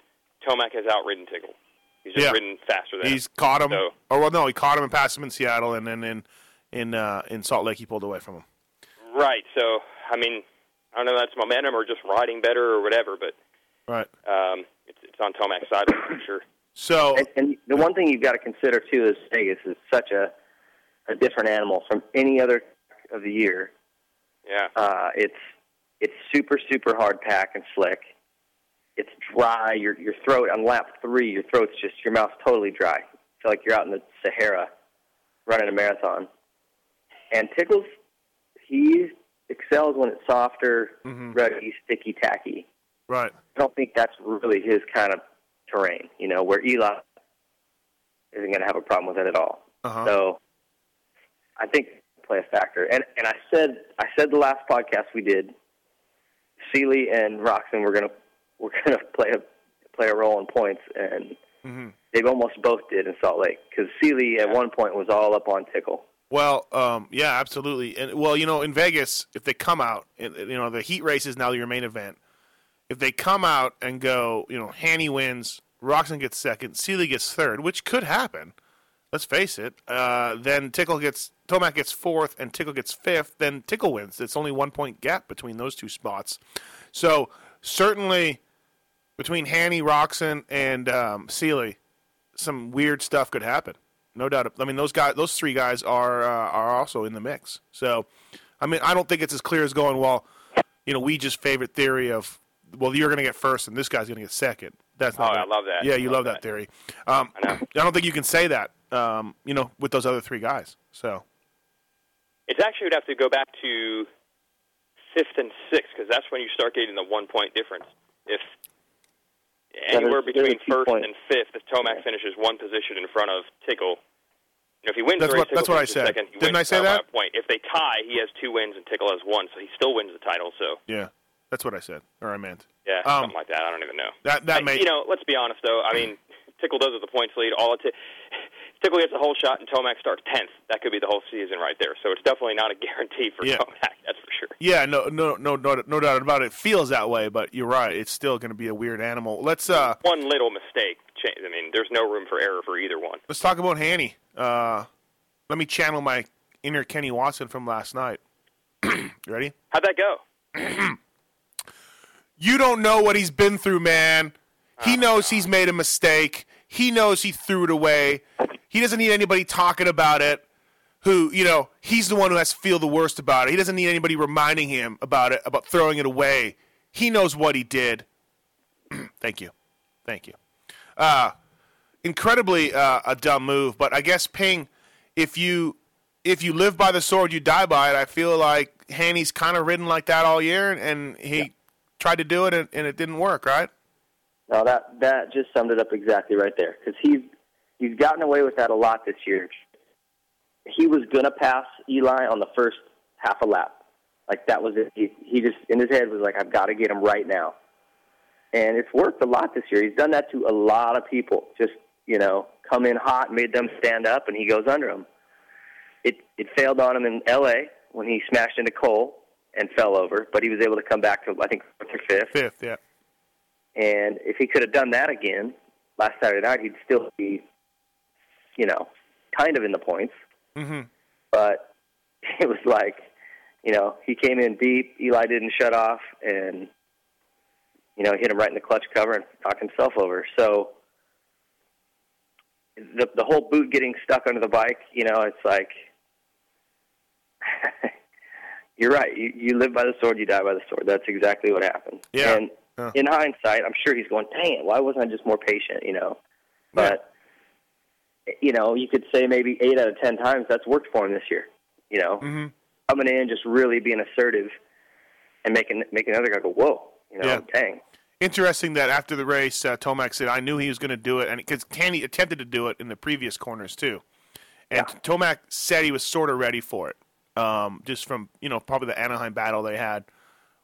Tomac has outridden Tickle. He's just Yeah. ridden faster than He's him. caught him. So, Or well, no, he caught him and passed him in Seattle, and then in in uh, in Salt Lake he pulled away from him. Right. So, I mean, I don't know if that's momentum or just riding better or whatever, but Right. um, it's, it's on Tomac's side for sure. So, And, and the one thing you've got to consider too is Vegas is such a a different animal from any other of the year. Yeah. Uh, it's it's super super hard pack and slick. It's dry. Your your throat on lap three, your throat's just your mouth's totally dry. You feel like you're out in the Sahara running a marathon. And Tickles, he excels when it's softer, Mhm. ruddy, sticky, tacky. right. I don't think that's really his kind of terrain. You know, where Eli isn't going to have a problem with it at all. Uh-huh. So I think play a factor. And and I said I said the last podcast we did, Seely and Roczen were gonna were gonna play a play a role in points, and hmm they almost both did in Salt Lake because Seely at one point was all up on Tickle. Well, um, yeah, absolutely. And well, you know, in Vegas, if they come out, you know, the heat race is now your main event. If they come out and go, you know, Hanny wins, Roczen gets second, Seely gets third, which could happen. Let's face it. Uh, then Tickle gets Tomac gets fourth, and Tickle gets fifth. Then Tickle wins. It's only one point gap between those two spots. So certainly between Hanny, Roczen, and um, Seely, some weird stuff could happen. No doubt. I mean, those guys, those three guys are uh, are also in the mix. So, I mean, I don't think it's as clear as going. Well, you know, we just favorite theory of, well, you're going to get first and this guy's going to get second. That's not Oh. I love that. Yeah, I you love love that, theory. Um, I don't think you can say that. Um, you know, with those other three guys. So, It's actually would have to go back to fifth and sixth because that's when you start getting the one point difference. If anywhere there's- between there's a two first point- and fifth, if Tomac finishes one position in front of Tickle, you know, if he wins That's the race, what- that's Tickle what I said. Second, Didn't wins I say by that? point. If they tie, he has two wins and Tickle has one, so he still wins the title. So yeah, that's what I said, or I meant. yeah, Um, something like that. I don't even know. That that I- may you know, let's be honest though. I mean, Tickle does it the points lead. All it t- Tickle gets a whole shot, and Tomac starts tenth. That could be the whole season right there. So it's definitely not a guarantee for Yeah. Tomac. That's for sure. Yeah, no, no, no, no, no doubt about it. it. Feels that way, but you're right. It's still going to be a weird animal. Let's uh, One little mistake. I mean, there's no room for error for either one. let's talk about Hanny. Uh, let me channel my inner Kenny Watson from last night. you ready? How'd that go? You don't know what he's been through, man. He knows he's made a mistake. He knows he threw it away. He doesn't need anybody talking about it. Who, you know, he's the one who has to feel the worst about it. He doesn't need anybody reminding him about it, about throwing it away. He knows what he did. Thank you. Thank you. Uh, incredibly uh, a dumb move, but I guess Ping, if you if you live by the sword, you die by it. I feel like Hanny's kind of ridden like that all year, and he tried to do it, and, and it didn't work, right? No, that that just summed it up exactly right there. Because he's he's gotten away with that a lot this year. He was gonna pass Eli on the first half a lap, like that was it. He, he just in his head was like, I've got to get him right now, and it's worked a lot this year. He's done that to a lot of people. Just you know, come in hot, made them stand up, and he goes under them. It it failed on him in L.A. when he smashed into Cole and fell over, but he was able to come back to I think fourth or fifth. Fifth, yeah. And if he could have done that again last Saturday night, he'd still be, you know, kind of in the points. Mm-hmm. But it was like, you know, he came in deep. Eli didn't shut off, and you know, hit him right in the clutch cover and knocked himself over. So the the whole boot getting stuck under the bike, you know, it's like you're right. You you live by the sword, you die by the sword. That's exactly what happened. Yeah. And Yeah. in hindsight, I'm sure he's going, "Dang it! Why wasn't I just more patient?" You know. But you know, you could say maybe eight out of ten times that's worked for him this year. You know, mm-hmm. coming in, just really being assertive, and making making another guy go, "Whoa!" You know, Yeah. dang. Interesting that after the race, uh, Tomac said, "I knew he was going to do it," and because Hanny attempted to do it in the previous corners too, and Tomac said he was sort of ready for it, um, just from you know probably the Anaheim battle they had,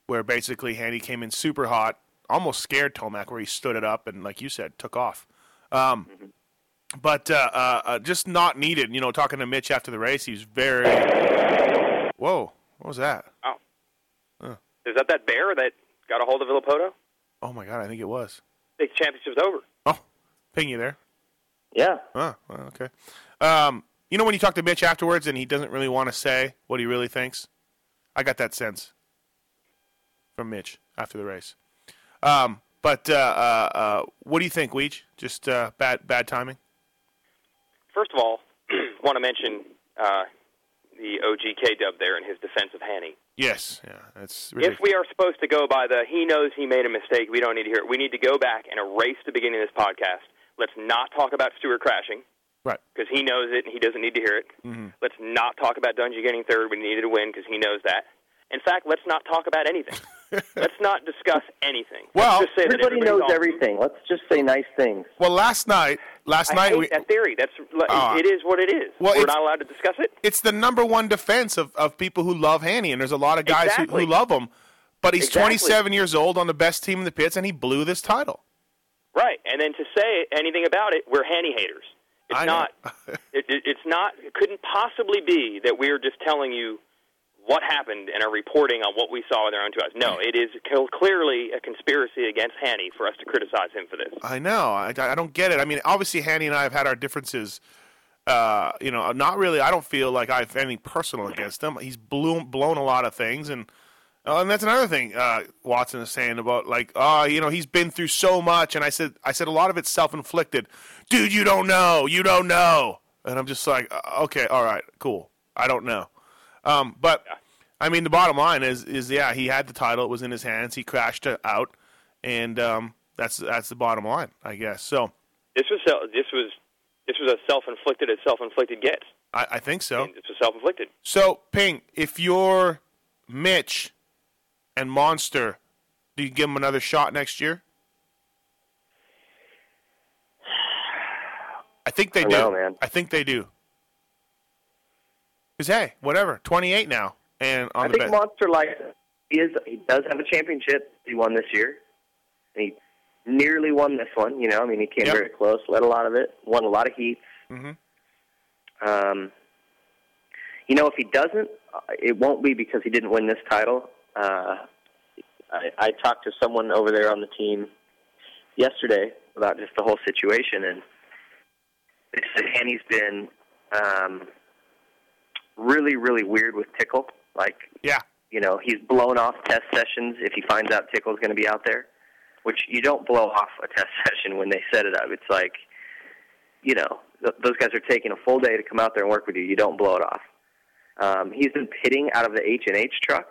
where basically Hanny came in super hot, almost scared Tomac, where he stood it up and, like you said, took off. Um, But uh, uh, uh, just not needed. You know, talking to Mitch after the race, he was very. Whoa! What was that? Oh. Huh. Is that that bear that got a hold of Villopoto? Oh my god! I think it was. The championship's over. Ping you there. Yeah. Oh, well, okay. Um, you know when you talk to Mitch afterwards and he doesn't really want to say what he really thinks? I got that sense from Mitch after the race. Um, but uh, uh, uh, what do you think, Weege? Just uh, bad bad timing? First of all, want to mention uh, the OGK dub there in his defense of Hanny. Yes. Yeah, that's If we are supposed to go by the he knows he made a mistake, we don't need to hear it. We need to go back and erase the beginning of this podcast. Let's not talk about Stewart crashing. Right. Because he knows it and he doesn't need to hear it. Mm-hmm. Let's not talk about Dungey getting third when he needed to win because he knows that. In fact, let's not talk about anything. let's not discuss anything. Well, let's just say that Everybody knows awesome. everything. Let's just say nice things. Well, last night, last I night hate we, that theory. That's Ah. it is what it is. Well, We're not allowed to discuss it. it's the number one defense of, of people who love Hanny, and there's a lot of guys who, Exactly. who love him. But he's Exactly. 27 years old on the best team in the pits, and he blew this title. Right, and then to say anything about it, we're Hanny haters. It's I not. it, it, it's not. It couldn't possibly be that we're just telling you what happened and are reporting on what we saw with our own two eyes. No, it is clearly a conspiracy against Hanny for us to criticize him for this. I know. I, I don't get it. I mean, obviously, Hanny and I have had our differences. Uh, you know, not really. I don't feel like I have anything personal against him. He's blown blown a lot of things, and uh, and that's another thing uh, Watson is saying about like, oh, you know, he's been through so much, and I said, I said a lot of it's self inflicted. Dude, you don't know. You don't know. And I'm just like, uh, okay, all right, cool. I don't know. Um, but I mean, the bottom line is, is yeah, he had the title. It was in his hands. He crashed it out, and um, that's that's the bottom line, I guess. So This was this was this was as self-inflicted as self-inflicted get. I, I think so. This was self-inflicted. So Ping, if you're Mitch and Monster, do you give him another shot next year? I think they I do. know, man. I think they do. Because hey, whatever, 28 now, and on I the think. Monster like is. He does have a championship. He won this year. And he nearly won this one. You know, I mean, he came Yep. very close. Led a lot of it. Won a lot of heats. Mhm. Um, you know, if he doesn't, uh, it won't be because he didn't win this title. Uh, I, I talked to someone over there on the team yesterday about just the whole situation, and they said Hanny's been um, really, really weird with Tickle. Like, yeah, you know, he's blown off test sessions if he finds out Tickle's going to be out there, which you don't blow off a test session when they set it up. It's like, you know, th- those guys are taking a full day to come out there and work with you. You don't blow it off. Um, he's been pitting out of the H and H truck.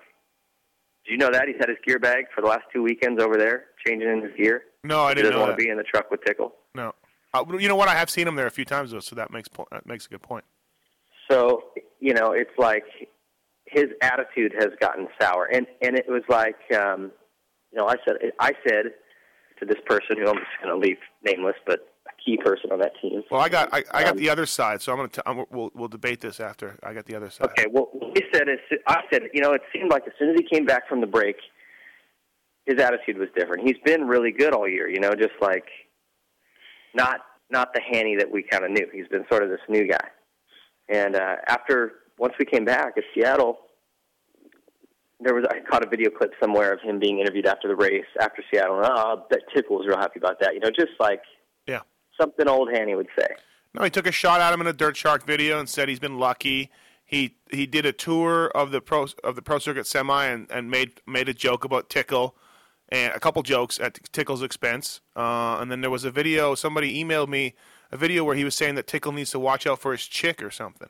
Did you know that he's had his gear bag for the last two weekends over there, changing in his gear? No, I didn't doesn't want that. to be in the truck with Tickle. No, uh, you know what? I have seen him there a few times though, so that makes po- that makes a good point. So you know, it's like his attitude has gotten sour, and and it was like, um, you know, I said I said to this person who I'm just going to leave nameless, but a key person on that team. Well, I got I, I got Um, the other side, so I'm gonna t- I'm, we'll we'll debate this after I got the other side. Okay, well, he said, is, I said, you know, it seemed like as soon as he came back from the break, his attitude was different. He's been really good all year, you know, just like not not the Hanny that we kind of knew. He's been sort of this new guy. And uh, after once we came back at Seattle, there was I caught a video clip somewhere of him being interviewed after the race after Seattle. And, oh, I bet Tickle was real happy about that. You know, just like Yeah. something old Hanny would say. No, he took a shot at him in a Dirt Shark video and said he's been lucky. He he did a tour of the pro of the pro circuit semi and, and made made a joke about Tickle, and a couple jokes at Tickle's expense. Uh, and then there was a video. Somebody emailed me a video where he was saying that Tickle needs to watch out for his chick or something.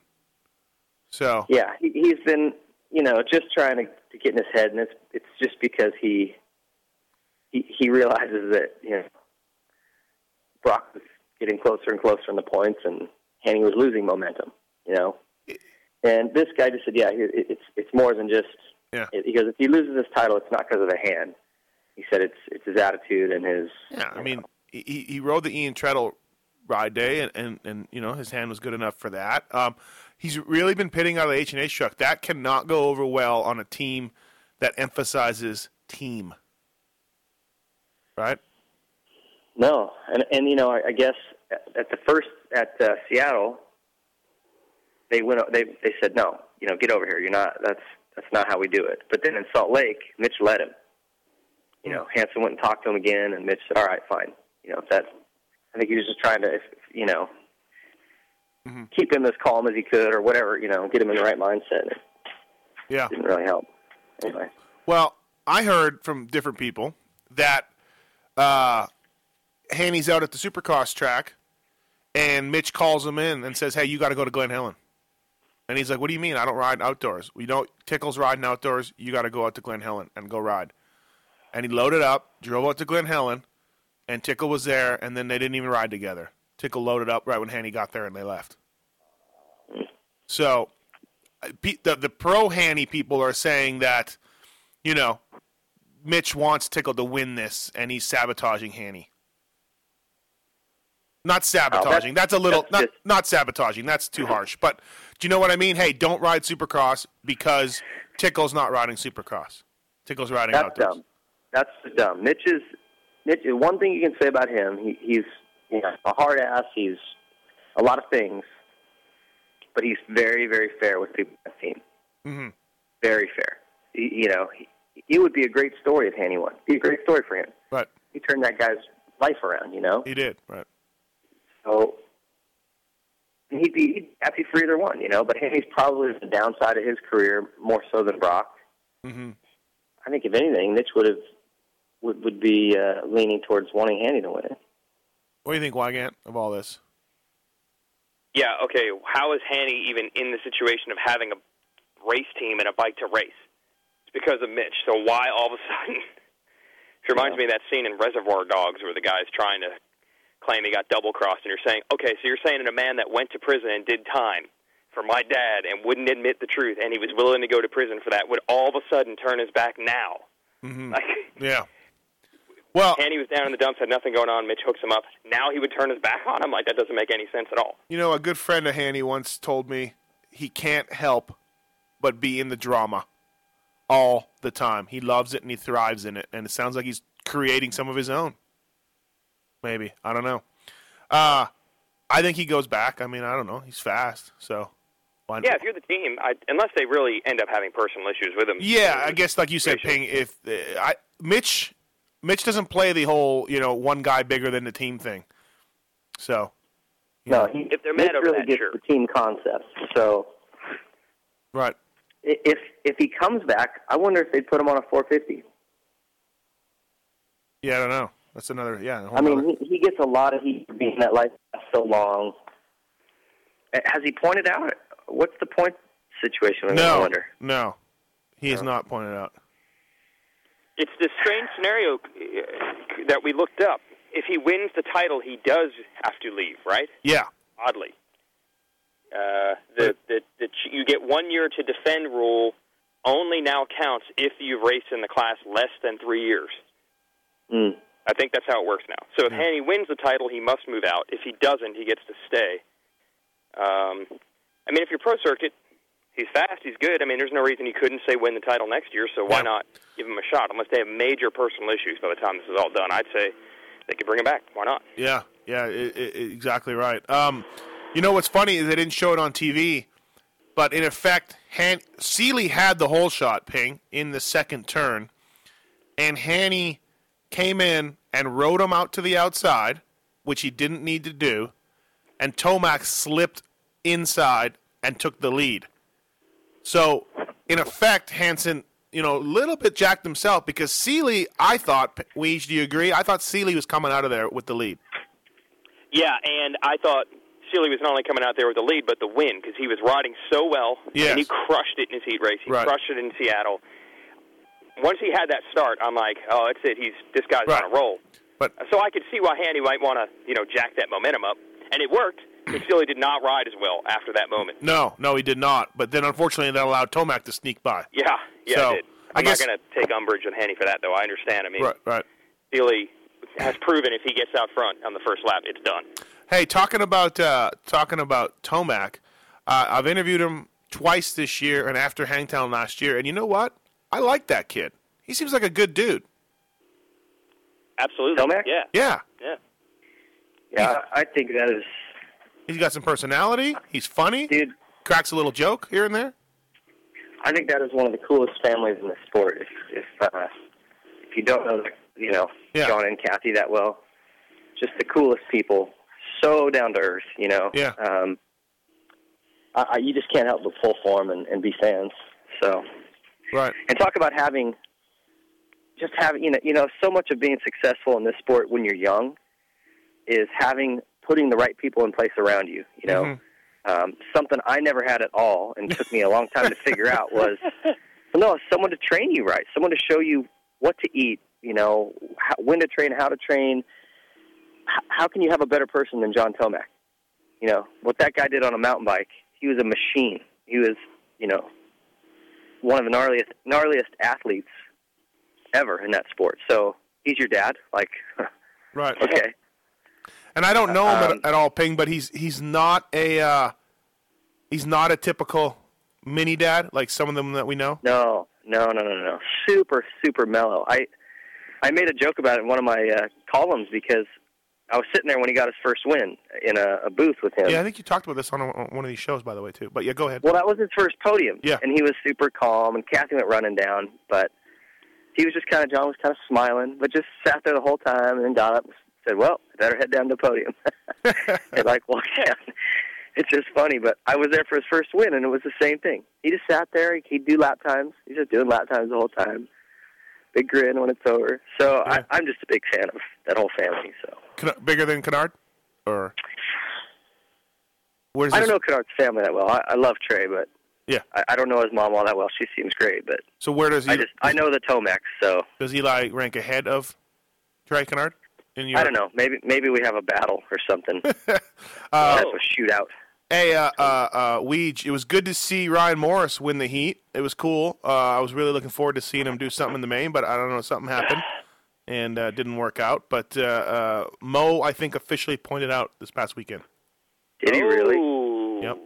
So Yeah, he, he's been, you know, just trying to, to get in his head, and it's it's just because he he he realizes that you know Broc was getting closer and closer in the points, and Haney was losing momentum. You know, and this guy just said, yeah, it, it's it's more than just. Yeah. It, he goes, if he loses his title, it's not because of the hand. He said it's it's his attitude and his. Yeah, I mean, he, he rode the Ian Treadle ride day, and, and, and you know his hand was good enough for that. Um, he's really been pitting out of the H and H truck. That cannot go over well on a team that emphasizes team, right? No, and and you know, I, I guess at, the first at uh, Seattle, they went. They they said no. You know, get over here. You're not. That's that's not how we do it. But then in Salt Lake, Mitch led him. You know, Hansen went and talked to him again, and Mitch said, "All right, fine." You know, if that I think he was just trying to, you know, keep him as calm as he could, or whatever. You know, get him in the right mindset. It Yeah. didn't really help. Anyway, Well, I heard from different people that uh, Haney's out at the Supercross track, and Mitch calls him in and says, "Hey, you got to go to Glen Helen." And he's like, "What do you mean? I don't ride outdoors. We don't. Tickle's riding outdoors. You got to go out to Glen Helen and go ride." And he loaded up, drove out to Glen Helen, and Tickle was there, and then they didn't even ride together. Tickle loaded up right when Haney got there, and they left. So, uh, the the pro Haney people are saying that, you know, Mitch wants Tickle to win this, and he's sabotaging Haney. Not sabotaging. that's, a little not not sabotaging. That's too harsh. But do you know what I mean? Hey, don't ride Supercross because Tickle's not riding Supercross. Tickle's riding that's outdoors. dumb. That's dumb. Mitch is Mitch. One thing you can say about him, he, he's you know, a hard ass. He's a lot of things, but he's very, very fair with people on the team. Mm-hmm. Very fair. He, you know, he, it would be a great story if Haney won. Be a great story for him. Right. He turned that guy's life around. You know. He did. Right. So he'd be, he'd be happy for either one, you know. But Haney's probably the downside of his career more so than Broc. Mm-hmm. I think if anything, Mitch would have would would be uh, leaning towards wanting Haney to win it. What do you think, Weigandt, of all this? Yeah, okay. How is Hanny even in the situation of having a race team and a bike to race? It's because of Mitch. So why all of a sudden? It reminds me of that scene in Reservoir Dogs where the guy's trying to claim he got double crossed, and you're saying, okay, so you're saying that a man that went to prison and did time for my dad and wouldn't admit the truth, and he was willing to go to prison for that, would all of a sudden turn his back now? Mm-hmm. Like, Yeah. Well, Hanny was down in the dumps, had nothing going on. Mitch hooks him up. Now he would turn his back on him. Like that doesn't make any sense at all. You know, a good friend of Haney once told me he can't help but be in the drama all the time. He loves it and he thrives in it, and it sounds like he's creating some of his own. Maybe I don't know. Uh, I think he goes back. I mean, I don't know. He's fast, so why Yeah, if you're the team, I, unless they really end up having personal issues with him. Yeah, I guess like you said, Ping. If uh, I Mitch, Mitch doesn't play the whole you know one guy bigger than the team thing. So No, he, If they're Mitch mad over really that, gets sure. the team concept. So right, if if he comes back, I wonder if they'd put him on a 450. yeah, I don't know. That's another yeah. whole I mean, he, he gets a lot of heat for being that life so long. Has he pointed out what's the point situation? I no, wonder. no, he has not pointed out. It's this strange scenario uh, that we looked up. If he wins the title, he does have to leave, right? Yeah, Oddly, uh, the, the the ch- you get one year to defend rule only now counts if you've raced in the class less than three years. Mm. I think that's how it works now. So if Haney wins the title, he must move out. If he doesn't, he gets to stay. Um, I mean, if you're pro circuit, he's fast, he's good. I mean, there's no reason he couldn't say win the title next year. So why not give him a shot? Unless they have major personal issues by the time this is all done, I'd say they could bring him back. Why not? Yeah, yeah, i i exactly right. Um, you know what's funny is they didn't show it on TV, but in effect, Han- Seely had the whole shot ping in the second turn, and Hanny came in and rode him out to the outside, which he didn't need to do, and Tomac slipped inside and took the lead. So, in effect, Hansen you know, a little bit jacked himself because Seely, I thought, Weege, do you agree? I thought Seely was coming out of there with the lead. Yeah, and I thought Seely was not only coming out there with the lead, but the win because he was riding so well, Yes. and he crushed it in his heat race. He Right. crushed it in Seattle. Once he had that start, I'm like, oh, that's it. He's this guy's Right. on a roll. But so I could see why Hanny might want to, you know, jack that momentum up, and it worked. But did not ride as well after that moment. No, no, he did not. But then, unfortunately, that allowed Tomac to sneak by. Yeah, yeah, So, it did. I I'm guess- not going to take umbrage with Hanny for that, though. I understand. I mean, Right, right. Seely has proven if he gets out front on the first lap, it's done. Hey, talking about uh, talking about Tomac, uh, I've interviewed him twice this year and after Hangtown last year, and you know what? I like that kid. He seems like a good dude. Absolutely. Tomac? Yeah. Yeah. Yeah. Yeah, I think that is. He's got some personality. He's funny. Dude. Cracks a little joke here and there. I think that is one of the coolest families in the sport. If if uh, if you don't know, you know, Yeah. John and Kathy that well, just the coolest people. So down to earth, you know. Yeah. Um, I, I, you just can't help but pull for them and, and be fans. So. Right. And talk about having, just having, you know, you know, so much of being successful in this sport when you're young is having putting the right people in place around you. You know, Mm-hmm. um, something I never had at all, and took me a long time to figure out was, well, no, someone to train you right, someone to show you what to eat. You know, how, when to train, how to train. H- how can you have a better person than John Tomac? You know what that guy did on a mountain bike. He was a machine. He was, you know, one of the gnarliest gnarliest athletes ever in that sport. So he's your dad. Like, Right. okay, And I don't know him Um, at, at all, Ping, but he's he's not a uh, he's not a typical mini dad like some of them that we know. no, no, no, no, no. Super, super mellow. I I made a joke about it in one of my uh, columns because I was sitting there when he got his first win in a, a booth with him. Yeah, I think you talked about this on, a, on one of these shows, by the way, too. But yeah, go ahead. Well, that was his first podium. Yeah. And he was super calm, and Kathy went running down, but he was just kind of, John was kind of smiling, but just sat there the whole time and then got up said, Well, I better head down to the podium. and like walked down. It's just funny, but I was there for his first win, and it was the same thing. He just sat there. He'd do lap times. He's just doing lap times the whole time. Big grin when it's over. So I, I'm just a big fan of that whole family. So bigger than Canard, or where's I don't know Canard's family that well. I, I love Trey, but Yeah. I, I don't know his mom all that well. She seems great, but So where does he? I just I know the Tomac, so does Eli rank ahead of Trey Canard? In your, I don't know. Maybe maybe we have a battle or something. Uh, That's a shootout. Hey, uh, uh, uh, Weege, it was good to see Ryan Morais win the heat. It was cool. Uh, I was really looking forward to seeing him do something in the main, but I don't know, something happened and uh, didn't work out. But uh, uh, Mo, I think, officially pointed out this past weekend. Did he really? Yep.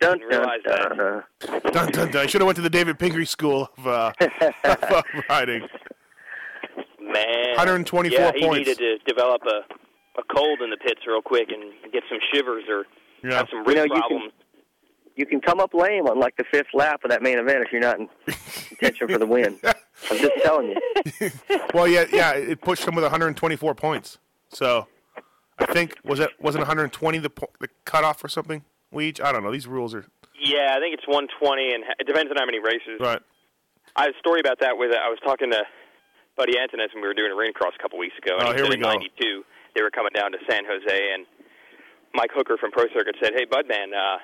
Dun Didn't realize dun that. dun. Dun, dun, dun. I should have went to the David Pingree School of, uh, of riding. Man, 124 yeah, he points. needed to develop a a cold in the pits real quick and get some shivers or Yeah. have some You wrist know, you problems. You can come up lame on like the fifth lap of that main event if you're not in contention for the win. I'm just telling you. Well, yeah, yeah, it pushed him with 124 points. So I think was it wasn't 120 the the cutoff or something? Weege, I don't know. These rules are Yeah, I think it's 120, and it depends on how many races. right. I have a story about that. With I was talking to Buddy Antunez when we were doing a rain cross a couple weeks ago, and Oh, he here said we in go. '92 they were coming down to San Jose, and Mike Hooker from Pro Circuit said, "Hey, Budman, uh,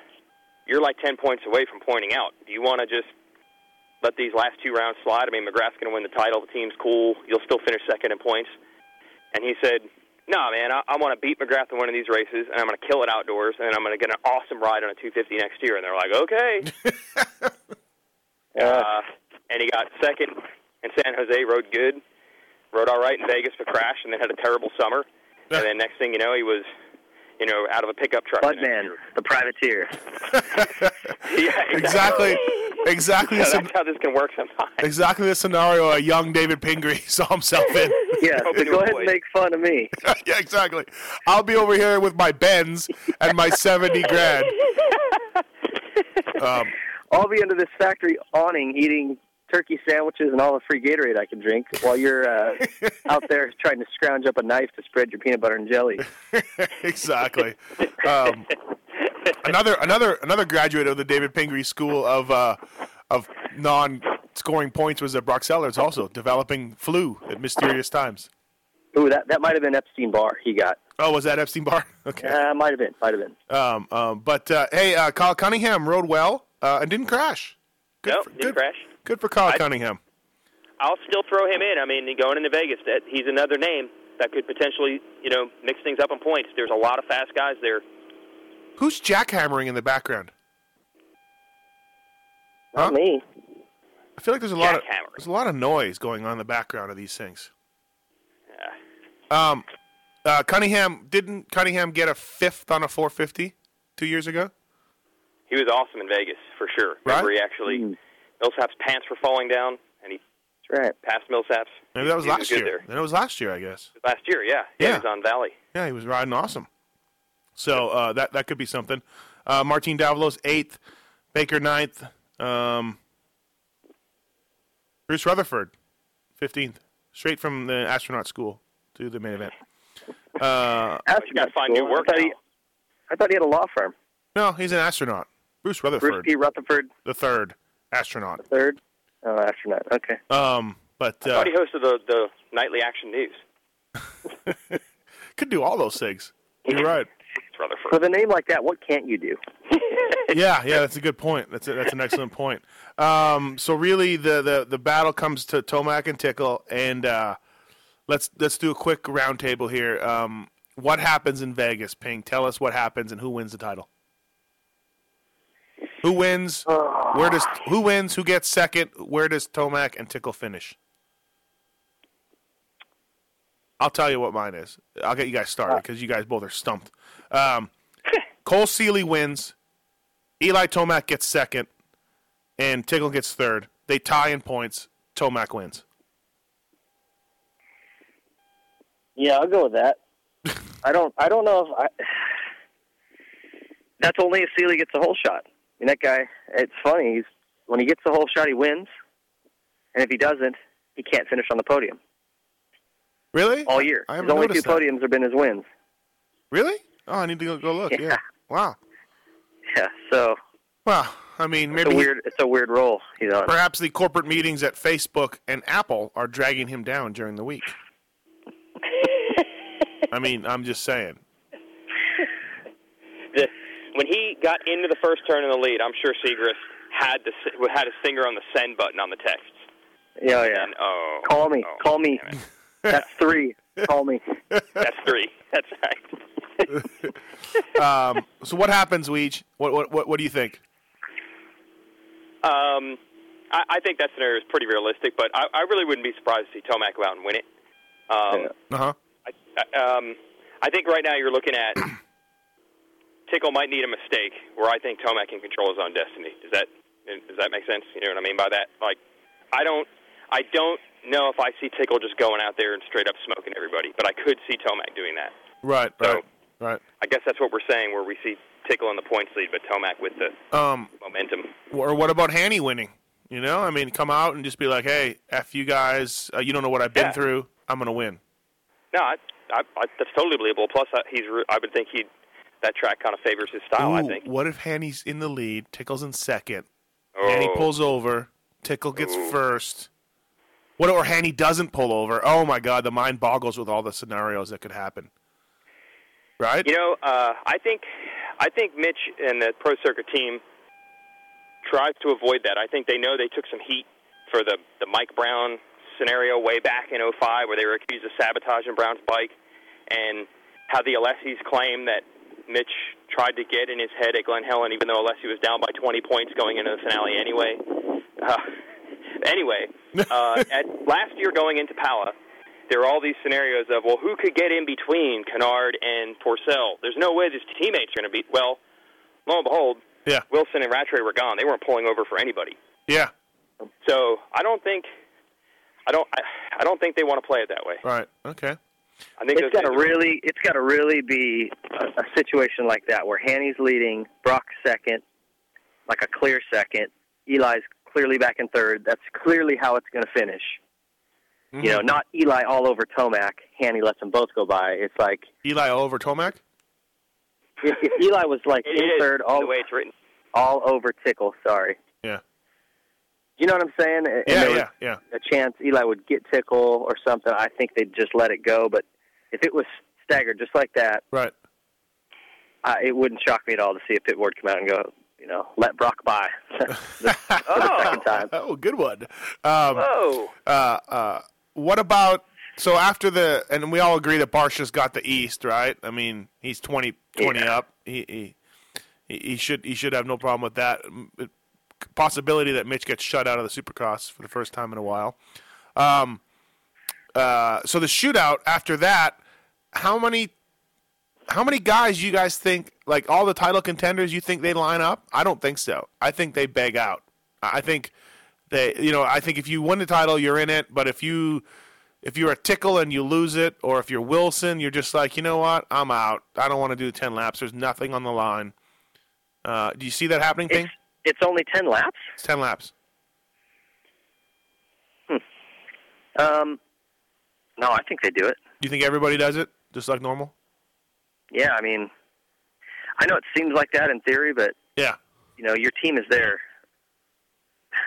you're like 10 points away from pointing out. Do you want to just let these last two rounds slide? I mean, McGrath's going to win the title. The team's cool. You'll still finish second in points." And he said, "No, man, I, I want to beat McGrath in one of these races, and I'm going to kill it outdoors, and I'm going to get an awesome ride on a 250 next year." And they're like, "Okay." uh, and he got second in San Jose, rode good, rode all right in Vegas, but crashed, and then had a terrible summer. And then next thing you know, he was, you know, out of a pickup truck. Budman, the privateer. yeah, Exactly, exactly, the, So that's how this can work sometimes. exactly the scenario a young David Pingree saw himself in. Yeah, so go ahead and make fun of me. yeah, exactly. I'll be over here with my Benz and my 70 grand. Um, I'll be under this factory awning eating turkey sandwiches and all the free Gatorade I can drink while you're uh, out there trying to scrounge up a knife to spread your peanut butter and jelly. exactly. Um, another another another graduate of the David Pingree School of uh, of non scoring points was at Brock Sellers also developing flu at mysterious times. Ooh, that that might have been Epstein Barr. He got. Oh, was that Epstein Barr? Okay. Uh, might have been. Might have been. Um, um, but uh, hey, uh, Kyle Cunningham rode well uh, and didn't crash. no, didn't crash. Good for Kyle Cunningham. I'll still throw him in. I mean, going into Vegas, that he's another name that could potentially, you know, mix things up on points. There's a lot of fast guys there. Who's jackhammering in the background? Not me. I feel like there's a lot of there's a lot of noise going on in the background of these things. Yeah. Um, uh, Cunningham didn't Cunningham get a fifth on a 450 two years ago? He was awesome in Vegas for sure. Remember, he actually Millsap's pants were falling down, and he right. passed Millsap's. Maybe that was He last good year. there. Then it was last year, I guess. Last year, yeah, Yeah. he was on Valli. Yeah, he was riding awesome. So uh, that that could be something. Uh, Martin Davalos eighth, Baker ninth, um, Bruce Rutherford fifteenth, straight from the astronaut school to the main event. Uh, Astronaut find school. new work I thought, he, I thought he had a law firm. no, he's an astronaut. Bruce Rutherford, Bruce P. Rutherford, the third astronaut. third. Oh, astronaut. Okay. Um, but I uh, thought he hosted the the nightly action news. could do all those things. You're right. Rutherford. With a name like that, what can't you do? yeah, yeah, that's a good point. That's a, that's an excellent point. Um, so really, the, the the battle comes to Tomac and Tickle, and uh, let's let's do a quick roundtable here. Um, what happens in Vegas, Ping? Tell us what happens and who wins the title. Who wins? Where does who wins? Who gets second? Where does Tomac and Tickle finish? I'll tell you what mine is. I'll get you guys started because you guys both are stumped. Um, Cole Seely wins. Eli Tomac gets second, and Tickle gets third. They tie in points. Tomac wins. Yeah, I'll go with that. I don't. I don't know if I. That's only if Seely gets a whole shot. I mean, that guy. It's funny. He's when he gets the whole shot, he wins, and if he doesn't, he can't finish on the podium Really? all year. I His only two that. podiums have been his wins. Really? Oh, I need to go, go look. Yeah. Yeah. Wow. Yeah. So Well, I mean, it's maybe a weird. It's a weird role he's on. perhaps the corporate meetings at Facebook and Apple are dragging him down during the week. I mean, I'm just saying. The, when he got into the first turn in the lead, I'm sure Segrist had the had his finger on the send button on the texts. Yeah, yeah. And, oh, Call me. oh, Call me. That's three. Call me. That's three. That's right. Um, so what happens, Weege? What, what what what do you think? Um, I, I think that scenario is pretty realistic, but I, I really wouldn't be surprised to see Tomac go out and win it. Um, Uh huh. I, I- um, I think right now you're looking at Tickle might need a mistake where I think Tomac can control his own destiny. Does that does that make sense? You know what I mean by that? Like, I don't I don't know if I see Tickle just going out there and straight up smoking everybody, but I could see Tomac doing that. Right. Right. Right. I guess that's what we're saying, where we see Tickle in the points lead, but Tomac with the Um, momentum. or what about Hanny winning? You know, I mean, come out and just be like, "Hey, f you guys. Uh, you don't know what I've been Yeah. through. I'm gonna win." No, I, I, I, that's totally believable. Plus, I, he's re- I would think he that track kind of favors his style. I think. What if Hanny's in the lead, Tickle's in second, Oh. Hanny pulls over, Tickle gets first. What or Hanny doesn't pull over? Oh my God, the mind boggles with all the scenarios that could happen. Right? You know, uh, I think I think Mitch and the pro circuit team tries to avoid that. I think they know they took some heat for the the Mike Brown scenario way back in '05, where they were accused of sabotaging Brown's bike, and how the Alessis claim that Mitch tried to get in his head at Glen Helen, even though Alessi was down by 20 points going into the finale anyway. Uh, anyway, uh, at last year going into Pala, there are all these scenarios of, well, who could get in between Canard and Pourcel? There's no way these teammates are going to beat. Well, lo and behold, Yeah. Wilson and Rattray were gone. They weren't pulling over for anybody. Yeah. So I don't think, I don't, I, I don't think they want to play it that way. Right. Okay. I think It's those got to really, it's got to really be a, a situation like that where Hanny's leading, Broc's second, like a clear second. Eli's clearly back in third. That's clearly how it's going to finish. You know, Mhm. not Eli all over Tomac. Hanny lets them both go by. It's like Eli all over Tomac. if, if Eli was like in is, third, all the way it's written. all over Tickle. Sorry. Yeah. You know what I'm saying? And Yeah, yeah, yeah. A chance Eli would get tickle or something. I think they'd just let it go. But if it was staggered just like that, right? Uh, it wouldn't shock me at all to see a pit board come out and go, you know, let Broc by. the, for the second time. Oh, good one. Um, Whoa. Uh, uh, what about so after the and we all agree that Barcia's got the East, right? I mean, he's 20, 20 up. He, he he he should he should have no problem with that. Possibility that Mitch gets shut out of the Supercross for the first time in a while. Um, uh, so the shootout after that, how many how many guys you guys think like all the title contenders you think they line up? I don't think so. I think they beg out. I think they you know, I think if you win the title you're in it, but if you if you're a tickle and you lose it, or if you're Wilson, you're just like, you know what, I'm out. I don't want to do ten laps. There's nothing on the line. Uh, do you see that happening, Ping? It's only 10 laps? It's ten laps. Hmm. Um, no, I think they do it. Do you think everybody does it just like normal? Yeah, I mean, I know it seems like that in theory, but Yeah. you know, your team is there.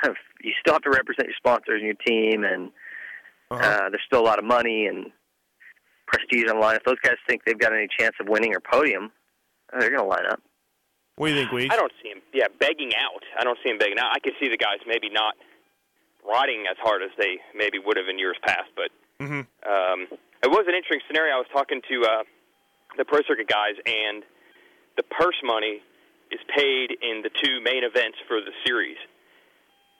you still have to represent your sponsors and your team, and Uh-huh. uh, there's still a lot of money and prestige on the line. If those guys think they've got any chance of winning or podium, uh, they're going to line up. What do you think, Weege? I don't see him. Yeah, begging out. I don't see him begging out. I could see the guys maybe not riding as hard as they maybe would have in years past, but Mm-hmm. um, it was an interesting scenario. I was talking to uh, the pro circuit guys, and the purse money is paid in the two main events for the series.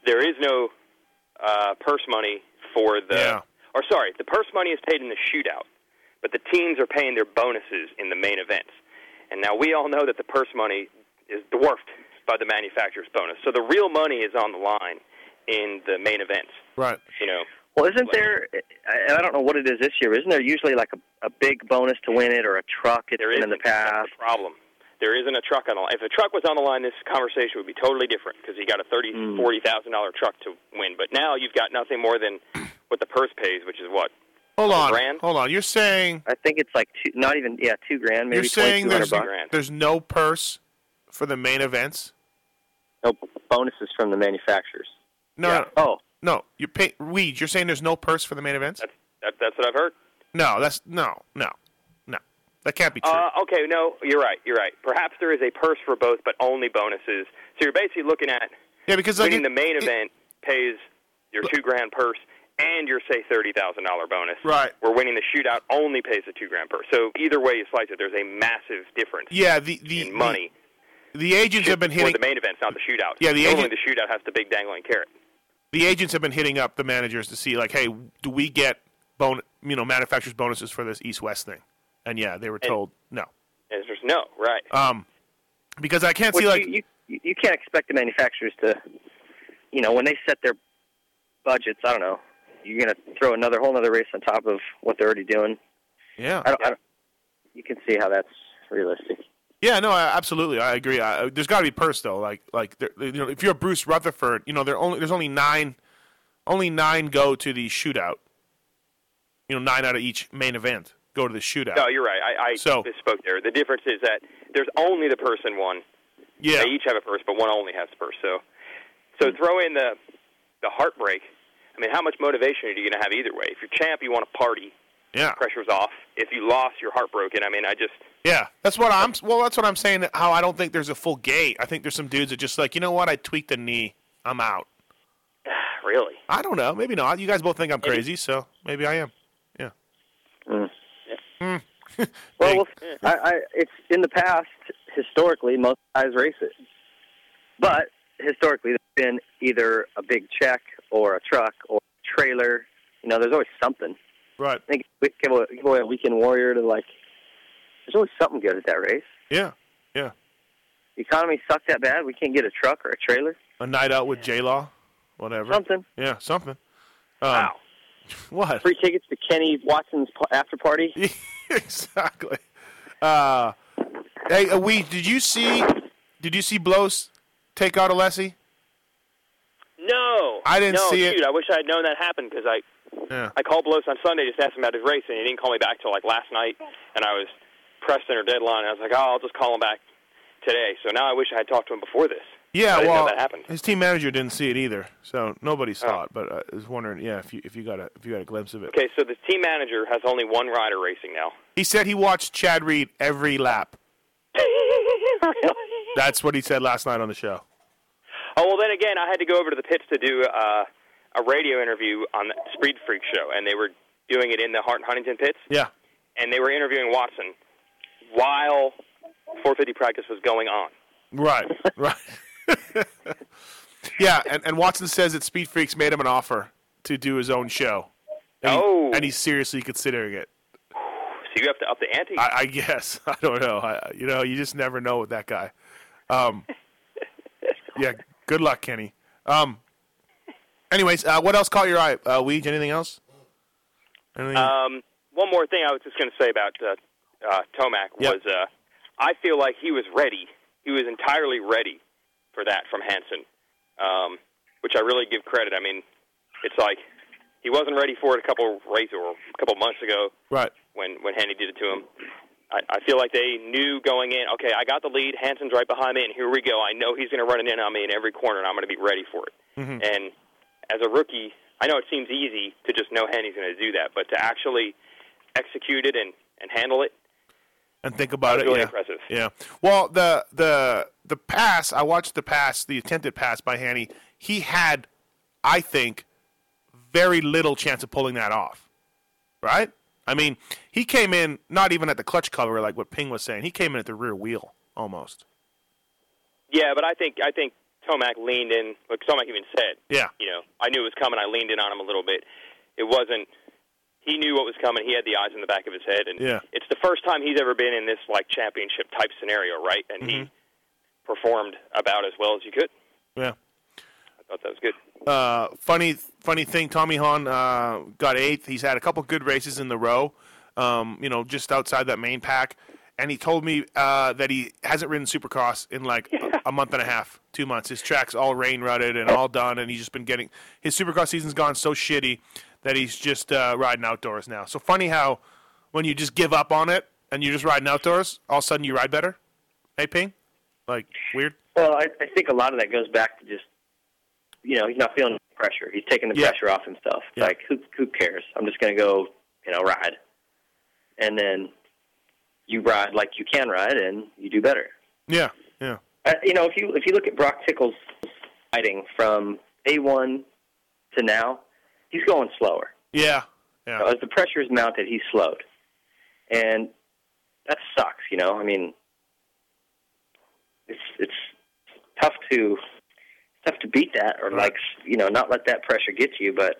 There is no uh, purse money for the. Or sorry, the purse money is paid in the shootout, but the teams are paying their bonuses in the main events. And now we all know that the purse money is dwarfed by the manufacturer's bonus. So the real money is on the line in the main events. Right. You know, Well, isn't there? I, I don't know what it is this year. Isn't there usually like a, a big bonus to win it or a truck? It's there been in the past. problem. There isn't a truck on the line. If a truck was on the line, this conversation would be totally different because you got a thirty, Hmm. forty thousand dollar truck to win. But now you've got nothing more than what the purse pays, which is what Hold on. grand? Hold on. You're saying I think it's like two, not even yeah, two grand, maybe you're saying there's hundred bucks. there's no purse for the main events? No bonuses from the manufacturers. No. no. Oh. No. You pay Weege, you're saying there's no purse for the main events? that, that's what I've heard. No, that's no, no, no. That can't be true. Uh, okay, no, you're right. You're right. Perhaps there is a purse for both, but only bonuses. So you're basically looking at yeah, because like winning it- the main event pays your two grand purse and your say thirty thousand dollar bonus. Right. Where winning the shootout only pays the two grand purse. So either way you slice it, there's a massive difference yeah, the the in money. The, the agents have been hitting the main events, not the shootout. Yeah, the agent- the shootout has the big dangling carrot. The agents have been hitting up the managers to see like, hey, do we get bon you know manufacturers bonuses for this East West thing? And yeah, they were told no. And it's just no, right. Um, because I can't Which see like you, you you can't expect the manufacturers to, you know, when they set their budgets. I don't know. You're going to throw another whole other race on top of what they're already doing. yeah. I don't, I don't, you can see how that's realistic. Yeah, no, I, absolutely, I agree. I, uh, there's got to be purse though. Like, like there, you know, if you're Bruce Rutherford, you know, there only there's only nine, only nine go to the shootout. You know, nine out of each main event go to the shootout. No, you're right. I, I So- misspoke there. The difference is that there's only the person one. Yeah. They each have a purse, but one only has purse. So, so throw in the the heartbreak. I mean, how much motivation are you going to have either way? If you're champ, you want to party. Yeah. Pressure's off. If you lost, you're heartbroken. I mean, I just Yeah, that's what I'm. Well, that's what I'm saying. How I don't think there's a full gate. I think there's some dudes that just like, you know what? I tweaked the knee. I'm out. really. I don't know. Maybe not. You guys both think I'm crazy, so maybe I am. Yeah. Mm. Mm. Well, well I, I, it's in the past. Historically, most guys race it, but historically, there's been either a big check or a truck or a trailer. You know, there's always something. Right. I think we give away, give away a weekend warrior to like. There's always something good at that race. Yeah. Yeah. The economy sucked that bad. We can't get a truck or a trailer. A night out with J Law, whatever. Something. Yeah, something. Um, wow. What? Free tickets to Kenny Watson's after party. exactly. Uh, hey, uh, we did you see? Did you see Blose take out Alessi? no. I didn't no, see it. I wish I had known that happened because I Yeah. I called Blose on Sunday just to ask him about his race, and he didn't call me back till like last night, and I was pressed under deadline. I was like, oh, I'll just call him back today. So now I wish I had talked to him before this. Yeah, I didn't know well, that happened. his team manager didn't see it either, so nobody saw Oh. it. But I was wondering, yeah, if you if you got a if you got a glimpse of it. Okay, so the team manager has only one rider racing now. He said he watched Chad Reed every lap. really? That's what he said last night on the show. Oh well, then again, I had to go over to the pits to do uh, a radio interview on the Speed Freak show, and they were doing it in the Hart Huntington pits, Yeah, and they were interviewing Watson while 450 practice was going on. right, right. yeah, and, and Watson says that Speed Freaks made him an offer to do his own show. And he- Oh. and he's seriously considering it. So you have to up the ante. I, I guess I don't know. I, you know, you just never know with that guy. Um, yeah. Good luck, Kenny. Um. Anyways, uh, what else caught your eye, uh, Weege? Anything else? Anything? Um, one more thing I was just going to say about uh, uh, Tomac Yep. was uh, I feel like he was ready. He was entirely ready for that from Hansen, um, which I really give credit. I mean, it's like he wasn't ready for it a couple races or a couple months ago right. when when Hanny did it to him. I, I feel like they knew going in. Okay, I got the lead. Hansen's right behind me, and here we go. I know he's going to run it in on me in every corner, and I'm going to be ready for it. Mhm. And as a rookie, I know it seems easy to just know Hanny's going to do that, but to actually execute it and, and handle it, and think about it. really yeah. impressive. Yeah. Well, the the the pass I watched the pass, the attempted pass by Hanny. He had, I think, very little chance of pulling that off. Right. I mean, he came in not even at the clutch cover like what Ping was saying. He came in at the rear wheel almost. yeah. But I think I think Tomac leaned in. Like Tomac even said, Yeah. you know, I knew it was coming. I leaned in on him a little bit. It wasn't. He knew what was coming. He had the eyes in the back of his head, and Yeah. it's the first time he's ever been in this like championship type scenario, right? And Mm-hmm. he performed about as well as he could. Yeah. I thought that was good. Uh, funny, funny thing. Tommy Hahn uh, got eighth. He's had a couple good races in the row. Um, you know, just outside that main pack, and he told me uh, that he hasn't ridden Supercross in like a, a month and a half, two months. His track's all rain rutted and all done, and he's just been getting his Supercross season's gone so shitty that he's just uh, riding outdoors now. So funny how when you just give up on it and you're just riding outdoors, all of a sudden you ride better. Hey, Ping, like weird. Well, I, I think a lot of that goes back to just, you know, he's not feeling pressure. He's taking the Yeah. pressure off himself. Yeah. Like, who who cares? I'm just going to go, you know, ride. And then you ride like you can ride, and you do better. Yeah, yeah, Uh, you know, if you if you look at Broc Tickle's riding from A1 to now, he's going slower. yeah, yeah. As the pressure is mounted, he's slowed, and that sucks. You know, I mean, it's it's tough to tough to beat that, or like you know, not let that pressure get to you. But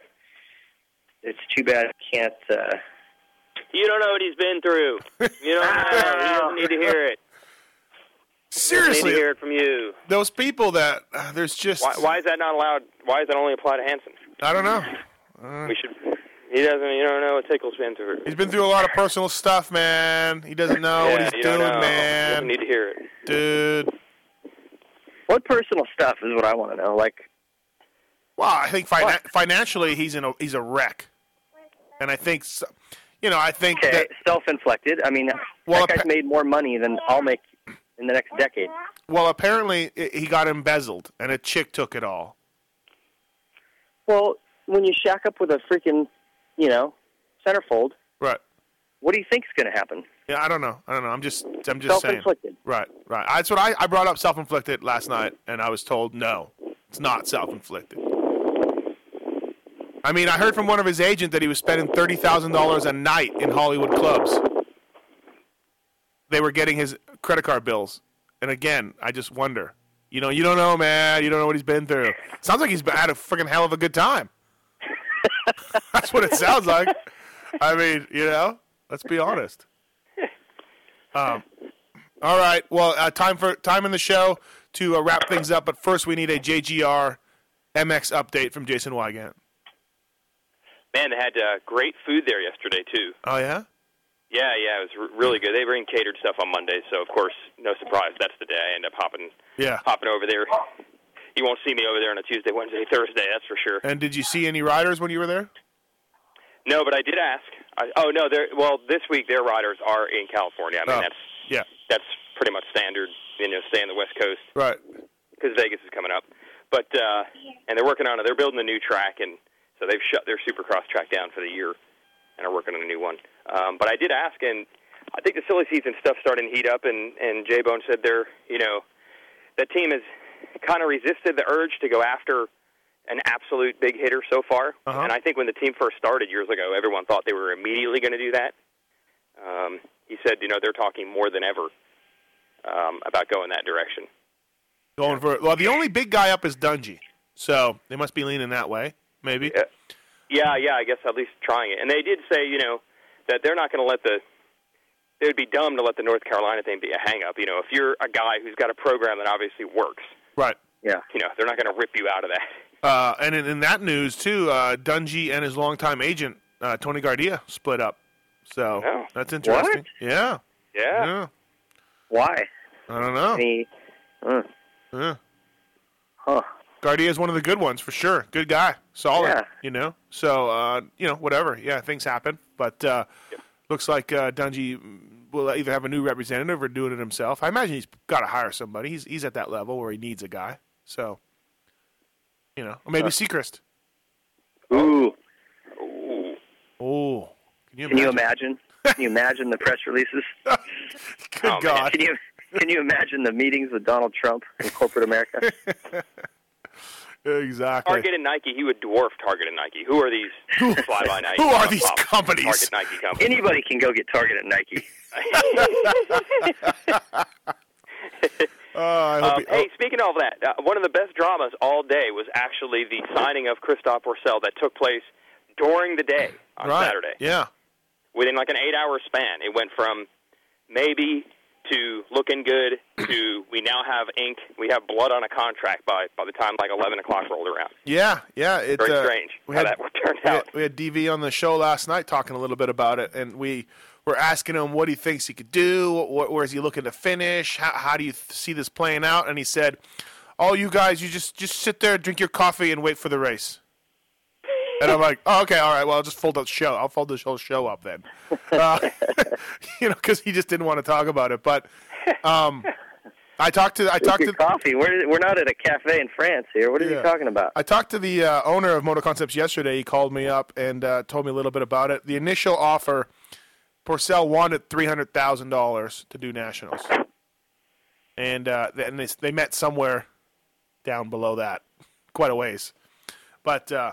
it's too bad you can't. Uh, You don't know what he's been through. You don't know. he doesn't need to hear it. He doesn't Seriously, need to hear it from you. those people that uh, there's just Why, why is that not allowed? Why does that only apply to Hansen? I don't know. Uh, We should. He doesn't. You don't know what Tickle's been through. he's been through a lot of personal stuff, man. He doesn't know what he's doing, don't know. He man. doesn't need to hear it. Dude. what personal stuff is what I want to know? Like, Well, I think fina- financially he's in a he's a wreck, and I think s- you know I think okay, that self-inflicted. I mean, Well, that guy's made more money than I'll make in the next decade. well apparently he got embezzled and a chick took it all. Well, when you shack up with a freaking, you know, centerfold, Right. what do you think's going to happen? Yeah, I don't know. I don't know. I'm just I'm just saying. Right, right. That's what I, I brought up self inflicted last night, and I was told no, it's not self inflicted. I mean, I heard from one of his agents that he was spending thirty thousand dollars a night in Hollywood clubs. They were getting his credit card bills, and again, I just wonder. You know, you don't know, man. You don't know what he's been through. Sounds like he's had a freaking hell of a good time. That's what it sounds like. I mean, you know, let's be honest. Um, all right. Well, uh, time for time in the show to uh, wrap things up. But first, we need a JGR MX update from Jason Weigandt. Man, they had uh, great food there yesterday too. Oh yeah. Yeah, yeah, it was r- really good. They bring catered stuff on Monday, so of course, no surprise. That's the day I end up hopping Yeah. hopping over there. You won't see me over there on a Tuesday, Wednesday, Thursday. That's for sure. And did you see any riders when you were there? No, but I did ask. I, oh no, they're well this week their riders are in California. I mean Oh. that's Yeah. that's pretty much standard. You know, stay on the West Coast. Right. because Vegas is coming up. But uh, and they're working on it. They're building a new track, and so they've shut their Supercross track down for the year, and are working on a new one. Um, but I did ask, and I think the silly season stuff starting to heat up, and and J Bone said they're you know that team has kind of resisted the urge to go after an absolute big hitter so far. Uh-huh. And I think when the team first started years ago, everyone thought they were immediately going to do that. Um, he said, you know, they're talking more than ever um, about going that direction. Going for well, the only big guy up is Dungey, so they must be leaning that way. Maybe. Yeah, yeah, yeah. I guess at least trying it. And they did say, you know, that they're not going to let the. It would be dumb to let the North Carolina thing be a hang up. You know, if you're a guy who's got a program that obviously works, Right. Yeah. you know, they're not going to rip you out of that. Uh, and in, in that news too, uh, Dungey and his longtime agent uh, Tony Gardia split up. So Oh. that's interesting. Yeah. Yeah. Yeah. Why? I don't know. Any, uh, Yeah. huh. Gardia is one of the good ones for sure. Good guy, solid. Yeah. You know, so uh, you know whatever. Yeah, things happen, but uh, looks like uh, Dungey will either have a new representative or doing it himself. I imagine he's got to hire somebody. He's he's at that level where he needs a guy. So you know, or maybe Huh. Seacrest. Ooh. ooh, can you Can you imagine? imagine? Can you imagine the press releases? Good God. Can you can you imagine the meetings with Donald Trump in corporate America? Exactly. Target and Nike, he would dwarf Target and Nike. Who are these fly by night? who are these top companies? Target Nike companies. Anybody can go get Target at Nike. Uh, Um, he- hey, speaking of that, uh, one of the best dramas all day was actually the signing of Christophe Pourcel that took place during the day on right. Saturday. Yeah. Within like an eight-hour span, it went from maybe to looking good to we now have ink. We have blood on a contract by by the time like eleven o'clock rolled around. Yeah, yeah. It, Very uh, strange we how had- that turned we had- out. We had DV on the show last night talking a little bit about it, and we were asking him what he thinks he could do. Wh- where is he looking to finish? How, how do you th- see this playing out? And he said, "All you guys, you just just sit there, drink your coffee, and wait for the race." And I'm like, "Oh, okay, all right. Well, I'll just fold the show. I'll fold this whole show up then." Uh, you know, because he just didn't want to talk about it. But um, I talked to I talked to coffee. We're we're not at a cafe in France here. What are Yeah. you talking about? I talked to the uh, owner of Moto Concepts yesterday. He called me up and uh, told me a little bit about it. The initial offer, Pourcel wanted three hundred thousand dollars to do nationals, and uh, and they, they met somewhere down below that, quite a ways. But uh,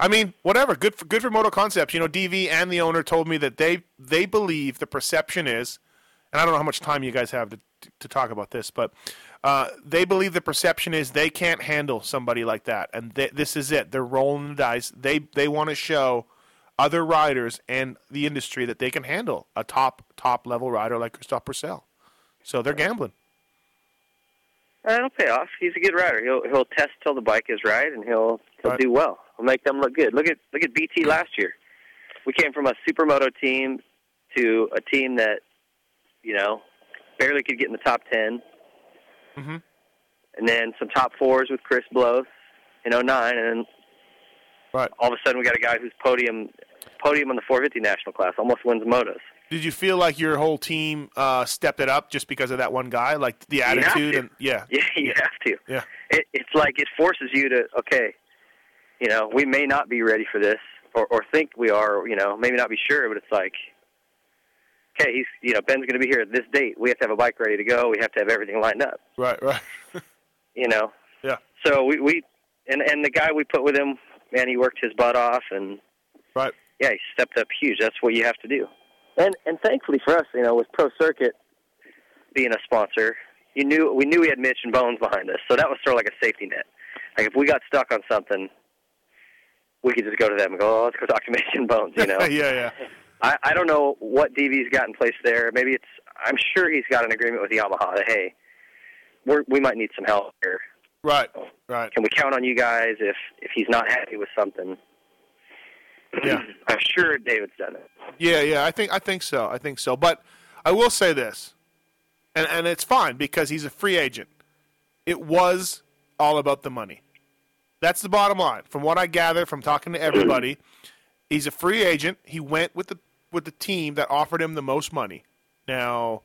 I mean, whatever. Good for good for Moto Concepts. You know, DV and the owner told me that they they believe the perception is, and I don't know how much time you guys have to to talk about this, but uh, they believe the perception is they can't handle somebody like that, and they, this is it. They're rolling the dice. They they want to show other riders and the industry that they can handle a top top level rider like Christophe Pourcel. So they're gambling. It'll pay off. He's a good rider. He'll he'll test till the bike is right, and he'll he'll Right. do well. He'll make them look good. Look at look at BT last year. We came from a supermoto team to a team that you know barely could get in the top 10 Mm-hmm. and then some top fours with Chris Blose in '09, and then right. all of a sudden we got a guy who's podium podium on the 450 national class, almost wins motos. Did you feel like your whole team uh, stepped it up just because of that one guy, like the attitude and yeah, Yeah, you have to. yeah, it, it's like it forces you to okay, you know, we may not be ready for this, or or think we are, you know, maybe not be sure, but it's like, okay, he's you know Ben's going to be here at this date. We have to have a bike ready to go. We have to have everything lined up. right, right, You know. yeah, So we we and and the guy we put with him, man, he worked his butt off, and right. yeah, he stepped up huge. That's what you have to do. And and thankfully for us, you know, with Pro Circuit being a sponsor, you knew we knew we had Mitch and Bones behind us, so that was sort of like a safety net. Like if we got stuck on something, we could just go to them and go, oh, let's go talk to and Bones. You know. yeah, yeah. I I don't know what DV's got in place there. Maybe it's I'm sure he's got an agreement with Yamaha that hey, we're, we might need some help here. Right, right. Can we count on you guys if if he's not happy with something? Yeah. I'm sure David's done it. Yeah, yeah, I think I think so. I think so. But I will say this, and and it's fine because he's a free agent. It was all about the money. That's the bottom line. From what I gather from talking to everybody, he's a free agent. He went with the with the team that offered him the most money. Now,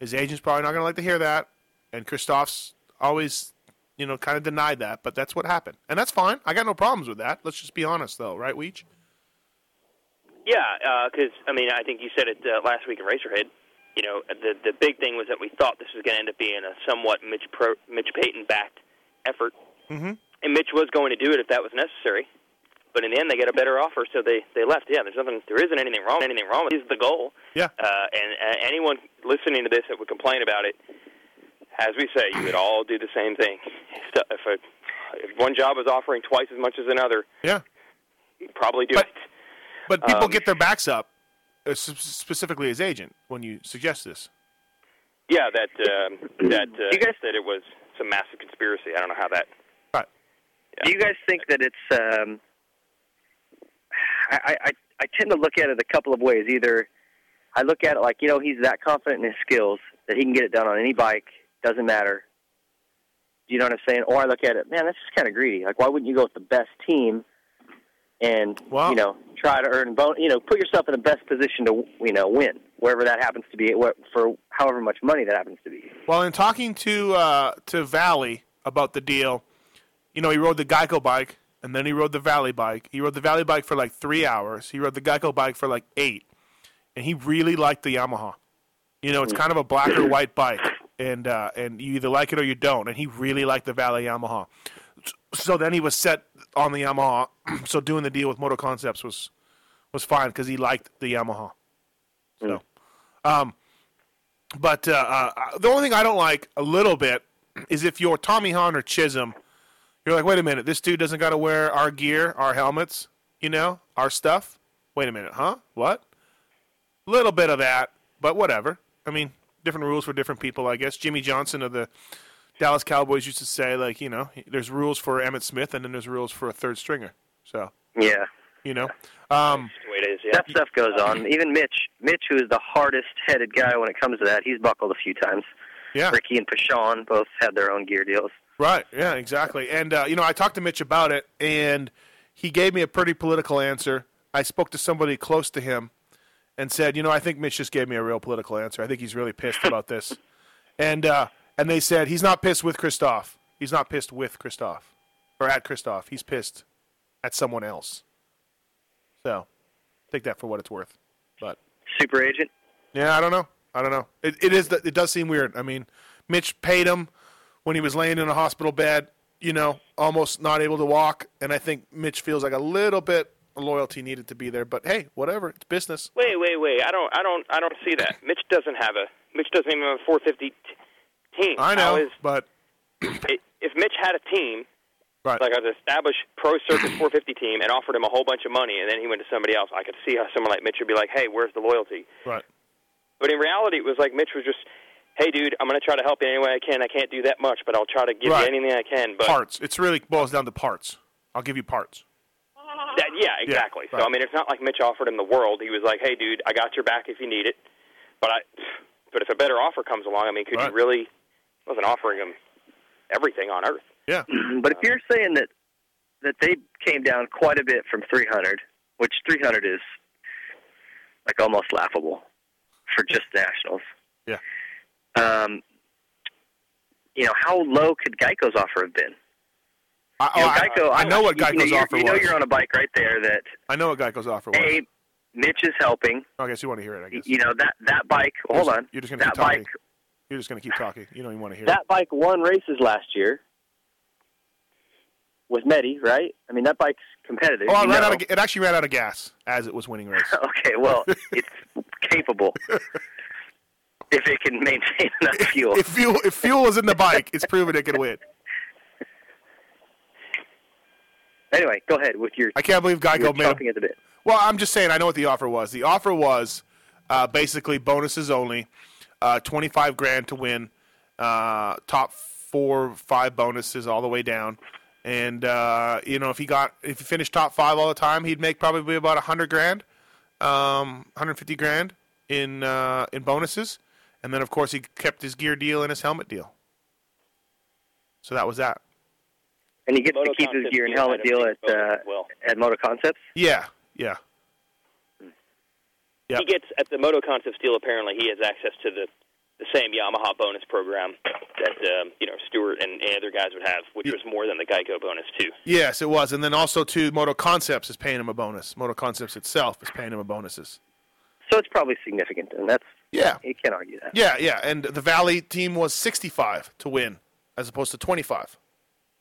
his agent's probably not going to like to hear that, and Christophe's always you know, kind of denied that, but that's what happened, and that's fine. I got no problems with that. Let's just be honest, though, right, Weege? Yeah, because I mean, I think you said it uh, last week in Racerhead. You know, the the big thing was that we thought this was going to end up being a somewhat Mitch Pro, Mitch Payton backed effort, Mm-hmm. And Mitch was going to do it if that was necessary. But in the end, they get a better offer, so they they left. Yeah, there's nothing, there isn't anything wrong. Anything wrong. Is the goal. Yeah. Uh, and uh, anyone listening to this that would complain about it, as we say, you would all do the same thing. If a if one job is offering twice as much as another, Yeah. you'd probably do it. But people Um, get their backs up, uh, specifically his agent, when you suggest this. Yeah, that um, that uh, guys- that it was some massive conspiracy. I don't know how that. Do you guys think that it's? Um, I, I I tend to look at it a couple of ways. Either I look at it like you know he's that confident in his skills that he can get it done on any bike, doesn't matter. You know what I'm saying? Or I look at it, man, that's just kind of greedy. Like, why wouldn't you go with the best team and you know try to earn bone? You know, put yourself in the best position to you know win wherever that happens to be, what- for however much money that happens to be. Well, in talking to uh, to Valli about the deal, you know, he rode the Geico bike and then he rode the Valli bike. He rode the Valli bike for like three hours. He rode the Geico bike for like eight, and he really liked the Yamaha. You know, it's kind of a black or white bike, and uh, and you either like it or you don't. And he really liked the Valli Yamaha. So then he was set on the Yamaha. so doing the deal with Moto Concepts was was fine because he liked the Yamaha. So, um, but uh, uh, the only thing I don't like a little bit is if you're Tommy Hahn or Chisholm, you're like, wait a minute, this dude doesn't got to wear our gear, our helmets, you know, our stuff. Wait a minute, huh? What? Little bit of that, but whatever. I mean, different rules for different people, I guess. Jimmy Johnson of the Dallas Cowboys used to say, like, you know, there's rules for Emmitt Smith, and then there's rules for a third stringer. So, Yeah. you know, um, the way it is. Yeah. That stuff goes on. Even Mitch, Mitch, who is the hardest-headed guy when it comes to that, he's buckled a few times. Yeah. Ricky and Pashon both had their own gear deals. Right. Yeah. Exactly. And uh, you know, I talked to Mitch about it, and he gave me a pretty political answer. I spoke to somebody close to him, and said, you know, I think Mitch just gave me a real political answer. I think he's really pissed about this. And uh, and they said he's not pissed with Christophe. He's not pissed with Christophe or at Christophe. He's pissed at someone else. So take that for what it's worth. But Super agent. yeah, I don't know. I don't know. It, it is. It does seem weird. I mean, Mitch paid him when he was laying in a hospital bed. You know, almost not able to walk, and I think Mitch feels like a little bit of loyalty needed to be there. But hey, whatever. It's business. Wait, wait, wait. I don't, I don't, I don't see that. Mitch doesn't have a. Mitch doesn't even have a 450 t- team. I know, is, but if Mitch had a team, right. like an established pro circuit 450 team, and offered him a whole bunch of money, and then he went to somebody else, I could see how someone like Mitch would be like, "Hey, where's the loyalty?" Right. But in reality, it was like Mitch was just, "Hey, dude, I'm going to try to help you any way I can. I can't do that much, but I'll try to give Right. you anything I can." But parts. It's really boils down to parts. I'll give you parts. That, yeah, exactly. right. So I mean, it's not like Mitch offered him the world. He was like, "Hey, dude, I got your back if you need it." But I, but if a better offer comes along, I mean, could Right. you really? Wasn't offering him everything on earth. Yeah. but if you're saying that that they came down quite a bit from 300, which 300 is like almost laughable for just nationals. Yeah. Um, you know, how low could Geico's offer have been? I, You know, oh, I- Geico, I know what you know, Geico's you're- offer You know, was. you're on a bike right there that I know what Geico's offer was. hey, Mitch is helping. I guess you want to hear it. I guess. You know that that bike. Hold on. You're just going to that keep talking. bike. You're just going to keep talking. You don't even want to hear it. That bike won races last year with Medi, right? I mean, that bike's competitive. it. Oh, it ran know. out of, it actually ran out of gas as it was winning race. Okay, well, it's capable if it can maintain enough fuel. if fuel if fuel is in the bike, it's proven it can win. Anyway, go ahead with your. I can't believe Geico made him- chomping at the bit. Well, I'm just saying. I know what the offer was. The offer was uh, basically bonuses only, uh, 25 grand to win, uh, top four, five bonuses all the way down, and uh, you know if he got if he finished top five all the time, he'd make probably about 100 grand, um, 150 grand in uh, in bonuses, and then of course he kept his gear deal and his helmet deal. So that was that. And he gets Moto to keep his gear and helmet deal at bonus uh, well. at Moto Concepts. Yeah, yeah. Yep. He gets at the Moto Concepts deal. Apparently, he has access to the the same Yamaha bonus program that um, you know Stewart and, and other guys would have, which was more than the Geico bonus too. Yes, it was, and then also too, Moto Concepts is paying him a bonus. Moto Concepts itself is paying him a bonuses. So it's probably significant, and that's Yeah. you can't argue that. Yeah, yeah, and the Valli team was 65 to win, as opposed to 25.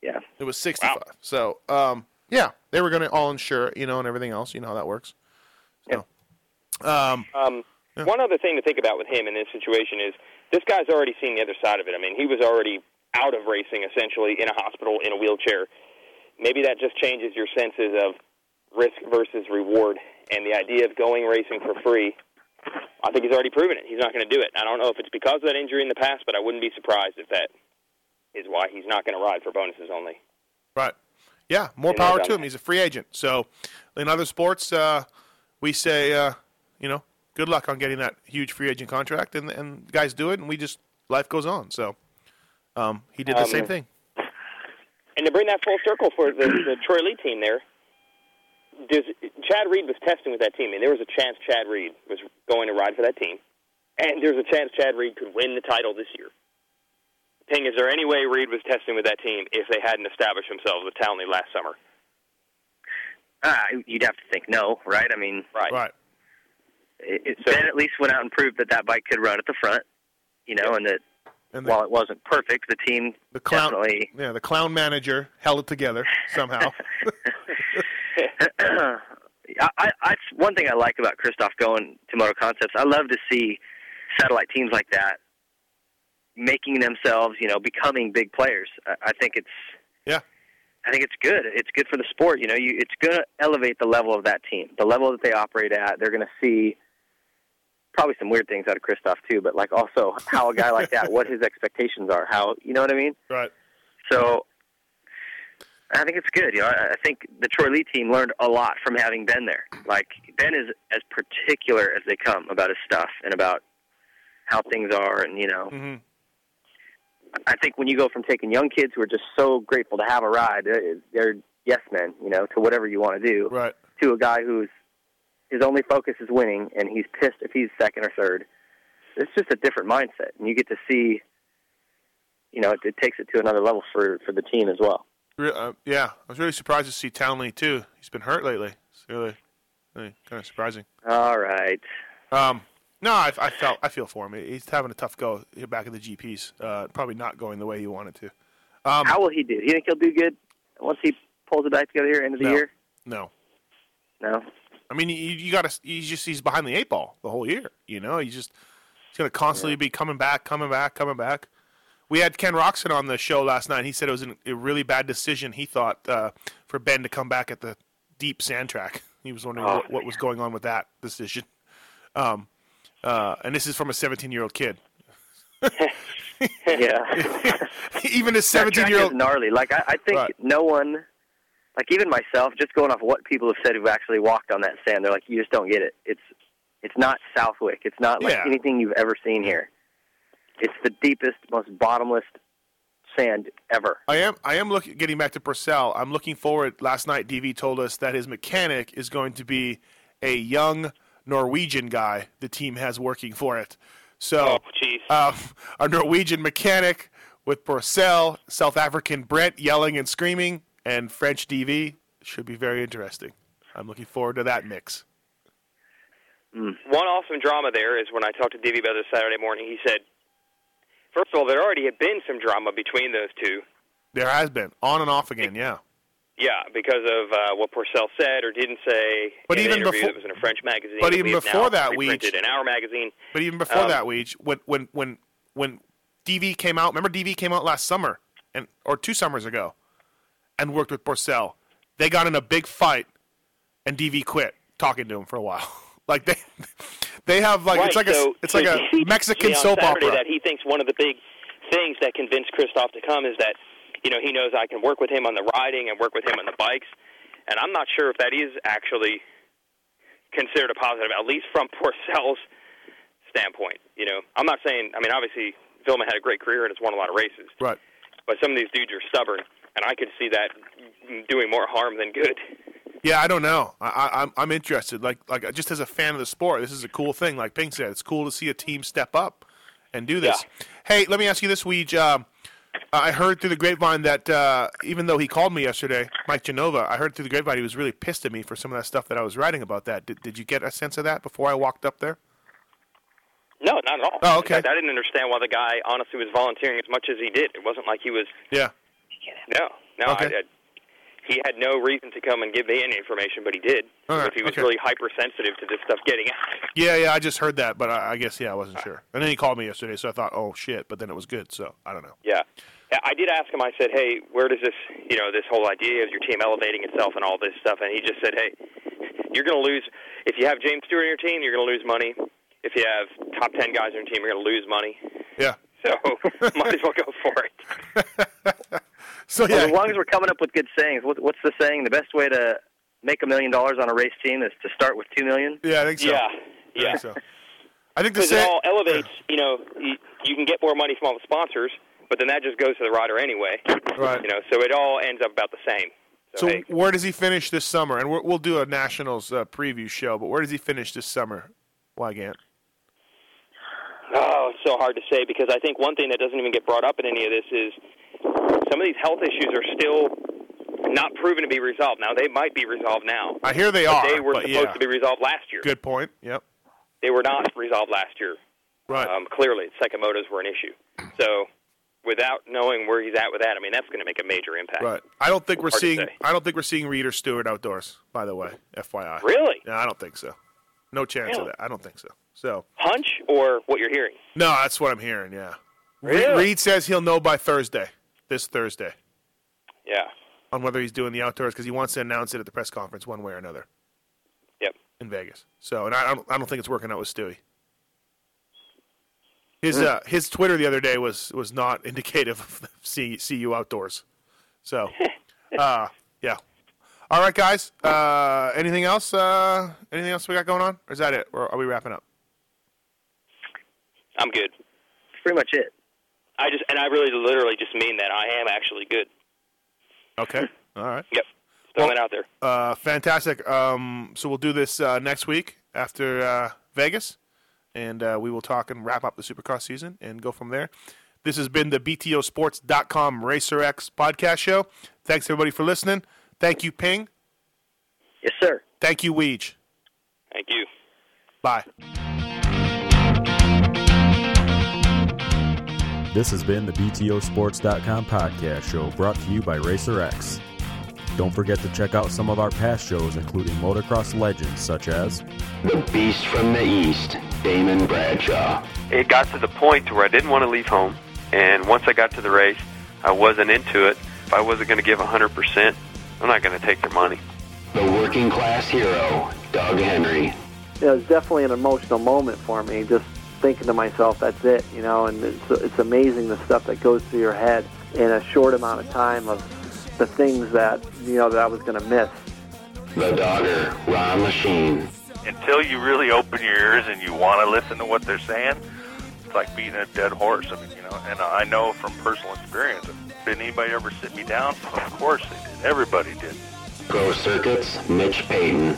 Yeah, it was 65. So, um, yeah, they were going to all insure, you know, and everything else. You know how that works. So, um, Um, One other thing to think about with him in this situation is this guy's already seen the other side of it. I mean, he was already out of racing essentially in a hospital in a wheelchair. Maybe that just changes your senses of risk versus reward and the idea of going racing for free. I think he's already proven it. He's not going to do it. I don't know if it's because of that injury in the past, but I wouldn't be surprised if that is why he's not going to ride for bonuses only. Right. Yeah, more know, power to him. He's a free agent. So, in other sports, uh, we say, uh, you know, good luck on getting that huge free agent contract, and and guys do it, and we just life goes on. So, um, he did the Um, same thing. And to bring that full circle for the, the Troy Lee team there, does, Chad Reed was testing with that team, and there was a chance Chad Reed was going to ride for that team, and there's a chance Chad Reed could win the title this year. Ping, is there any way Reed was testing with that team if they hadn't established themselves with Townley last summer? uh, you'd have to think no, right? I mean, right, right. It, it, ben at least went out and proved that that bike could run at the front, you know, and that And while it wasn't perfect, the team The clown, definitely. yeah, the clown manager held it together somehow. I, I, I, one thing I like about Christophe going to Moto Concepts, I love to see satellite teams like that making themselves, you know, becoming big players. I, I think it's yeah. I think it's good. It's good for the sport. You know, you, it's going to elevate the level of that team, the level that they operate at. They're going to see probably some weird things out of Christophe too, but like also how a guy like that, what his expectations are, how you know what I mean. Right. So I think it's good. You know, I I think the Troy Lee team learned a lot from having Ben there. Like Ben is as particular as they come about his stuff and about how things are, and you know. Mm-hmm. I think when you go from taking young kids who are just so grateful to have a ride, they're, they're yes men, you know, to whatever you want to do, right. to a guy who's his only focus is winning, and he's pissed if he's second or third. It's just a different mindset, and you get to see, you know, it, it takes it to another level for for the team as well. Uh, yeah, I was really surprised to see Townley too. He's been hurt lately. It's really, really kind of surprising. All right. Um, no, I, I felt I feel for him. He's having a tough go back in the GPs. Uh, probably not going the way he wanted to. Um, How will he do? Do you think he'll do good once he pulls it back together here end of the No. year? No. No. I mean, you, you got to. He's just he's behind the eight ball the whole year. You know, he's just he's going to constantly be coming back, coming back, coming back. We had Ken Roczen on the show last night. He said it was an, a really bad decision. He thought uh, for Ben to come back at the deep sand track. He was wondering Oh. what, what was going on with that decision. Um, uh, and this is from a 17 year old kid. yeah. Even a 17 year old gnarly. Like I, I think Right. no one, like even myself, just going off of what people have said who've actually walked on that sand, they're like, you just don't get it. It's it's not Southwick. It's not like Yeah. anything you've ever seen here. It's the deepest, most bottomless sand ever. I am. I am looking. Getting back to Pourcel, I'm looking forward. Last night, DV told us that his mechanic is going to be a young Norwegian guy the team has working for it. So, um, a Norwegian mechanic with Pourcel, South African Brent yelling and screaming, and French DV should be very interesting. I'm looking forward to that mix. Mm. One awesome drama there is when I talked to Divvy about this Saturday morning. He said, first of all, there already had been some drama between those two. There has been on and off again. Yeah. Yeah, because of uh, what Pourcel said or didn't say But even before- that was in a French magazine. but even we before that, we- reprinted in our magazine. But even before Um, that, Weege, when when when when DV came out, remember DV came out last summer and or two summers ago, and worked with Pourcel. They got in a big fight, and DV quit talking to him for a while. like they they have like it's like so- a it's like a Mexican soap Saturday opera. That he thinks one of the big things that convinced Christophe to come is that you know he knows I can work with him on the riding and work with him on the bikes, and I'm not sure if that is actually considered a positive, at least from Pourcel's standpoint. You know, I'm not saying. I mean, obviously, Vuillemin had a great career and has won a lot of races, Right. but some of these dudes are stubborn, and I could see that doing more harm than good. Yeah, I don't know. I, I, I'm I'm interested. Like like just as a fan of the sport, this is a cool thing. Like Ping said, it's cool to see a team step up and do this. Hey, let me ask you this, Weege. Um, I heard through the grapevine that uh, even though he called me yesterday, Mike Genova, I heard through the grapevine he was really pissed at me for some of that stuff that I was writing about that. Did, did you get a sense of that before I walked up there? No, not at all. Oh, okay. Fact, I didn't understand why the guy honestly was volunteering as much as he did. It wasn't like he was. Yeah. No, no. Okay. I, I, he had no reason to come and give me any information, but he did. Right, he was okay. really hypersensitive to this stuff getting out. Yeah, yeah, I just heard that, but I, I guess yeah, I wasn't sure. And then he called me yesterday, so I thought, oh shit, but then it was good, so I don't know. Yeah. Yeah, I did ask him. I said, "Hey, where does this, you know, this whole idea of your team elevating itself and all this stuff?" And he just said, "Hey, you're going to lose if you have James Stewart in your team. You're going to lose money. If you have top ten guys in your team, you're going to lose money. Yeah. So might as well go for it." So Well, as long as we're coming up with good sayings, what, what's the saying? The best way to make a million dollars on a race team is to start with two million. Yeah, I think so. Yeah, I yeah. think so. I think the Because it all elevates. You know, you, you can get more money from all the sponsors, but then that just goes to the rider anyway. Right. You know, so it all ends up about the same. So So, hey, where does he finish this summer? And we're, we'll do a Nationals uh, preview show, but where does he finish this summer, Weigandt? Oh, it's so hard to say because I think one thing that doesn't even get brought up in any of this is some of these health issues are still not proven to be resolved. Now they might be resolved now. I hear they are, They were supposed yeah. to be resolved last year. Good point. Yep. They were not resolved last year. Right. Um, clearly, psychomotos were an issue. So, without knowing where he's at with that, I mean that's going to make a major impact. Right. I don't think we're Hard seeing. I don't think we're seeing Reader Stewart outdoors. By the way, FYI. Really? Yeah, I don't think so. No chance of Really? that. I don't think so. So Hunch or what you're hearing? no, that's what I'm hearing. Yeah. Really? Reed says he'll know by Thursday, this Thursday, Yeah. on whether he's doing the outdoors because he wants to announce it at the press conference one way or another. Yep. In Vegas. So, and I I don't, I don't think it's working out with Stewie. His uh, his Twitter the other day was was not indicative of see see you outdoors. So, uh, yeah. All right, guys. Uh, anything else? Uh, anything else we got going on? Or is that it? Or are we wrapping up? I'm good. That's pretty much it. I just and I really literally just mean that I am actually good. Okay. All right. Yep. Throwing it out there. Uh, fantastic. Um, so we'll do this uh, next week after uh, Vegas, and uh, we will talk and wrap up the Supercross season and go from there. This has been the BTOsports.com Racer X podcast show. Thanks everybody for listening. Thank you, Ping. Yes, sir. Thank you, Weege. Thank you. Bye. This has been the BTOsports.com podcast show brought to you by RacerX. Don't forget to check out some of our past shows, including motocross legends such as The Beast from the East, Damon Bradshaw. it got to the point where I didn't want to leave home. And once I got to the race, I wasn't into it. If I wasn't going to give 100%, I'm not going to take their money. The working class hero, Doug Henry. it was definitely an emotional moment for me. Just thinking to myself, "That's it," you know. And it's it's amazing the stuff that goes through your head in a short amount of time of the things that you know that I was going to miss. The Dogger, Ron Lechien. until you really open your ears and you want to listen to what they're saying, it's like beating a dead horse. I mean, you know, and I know from personal experience. Did anybody ever sit me down? Of course they did. Everybody did. Pro Circuits, Mitch Payton.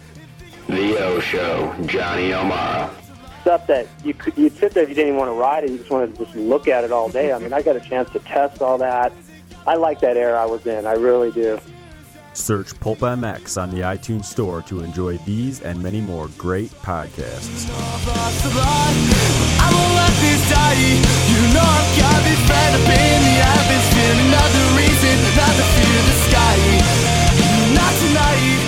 The O Show, Johnny O'Mara. Stuff that you could, you'd sit there if you didn't even want to ride it, you just wanted to just look at it all day. I mean, I got a chance to test all that. I like that era I was in, I really do. Search Pulp MX on the iTunes Store to enjoy these and many more great podcasts. Not tonight.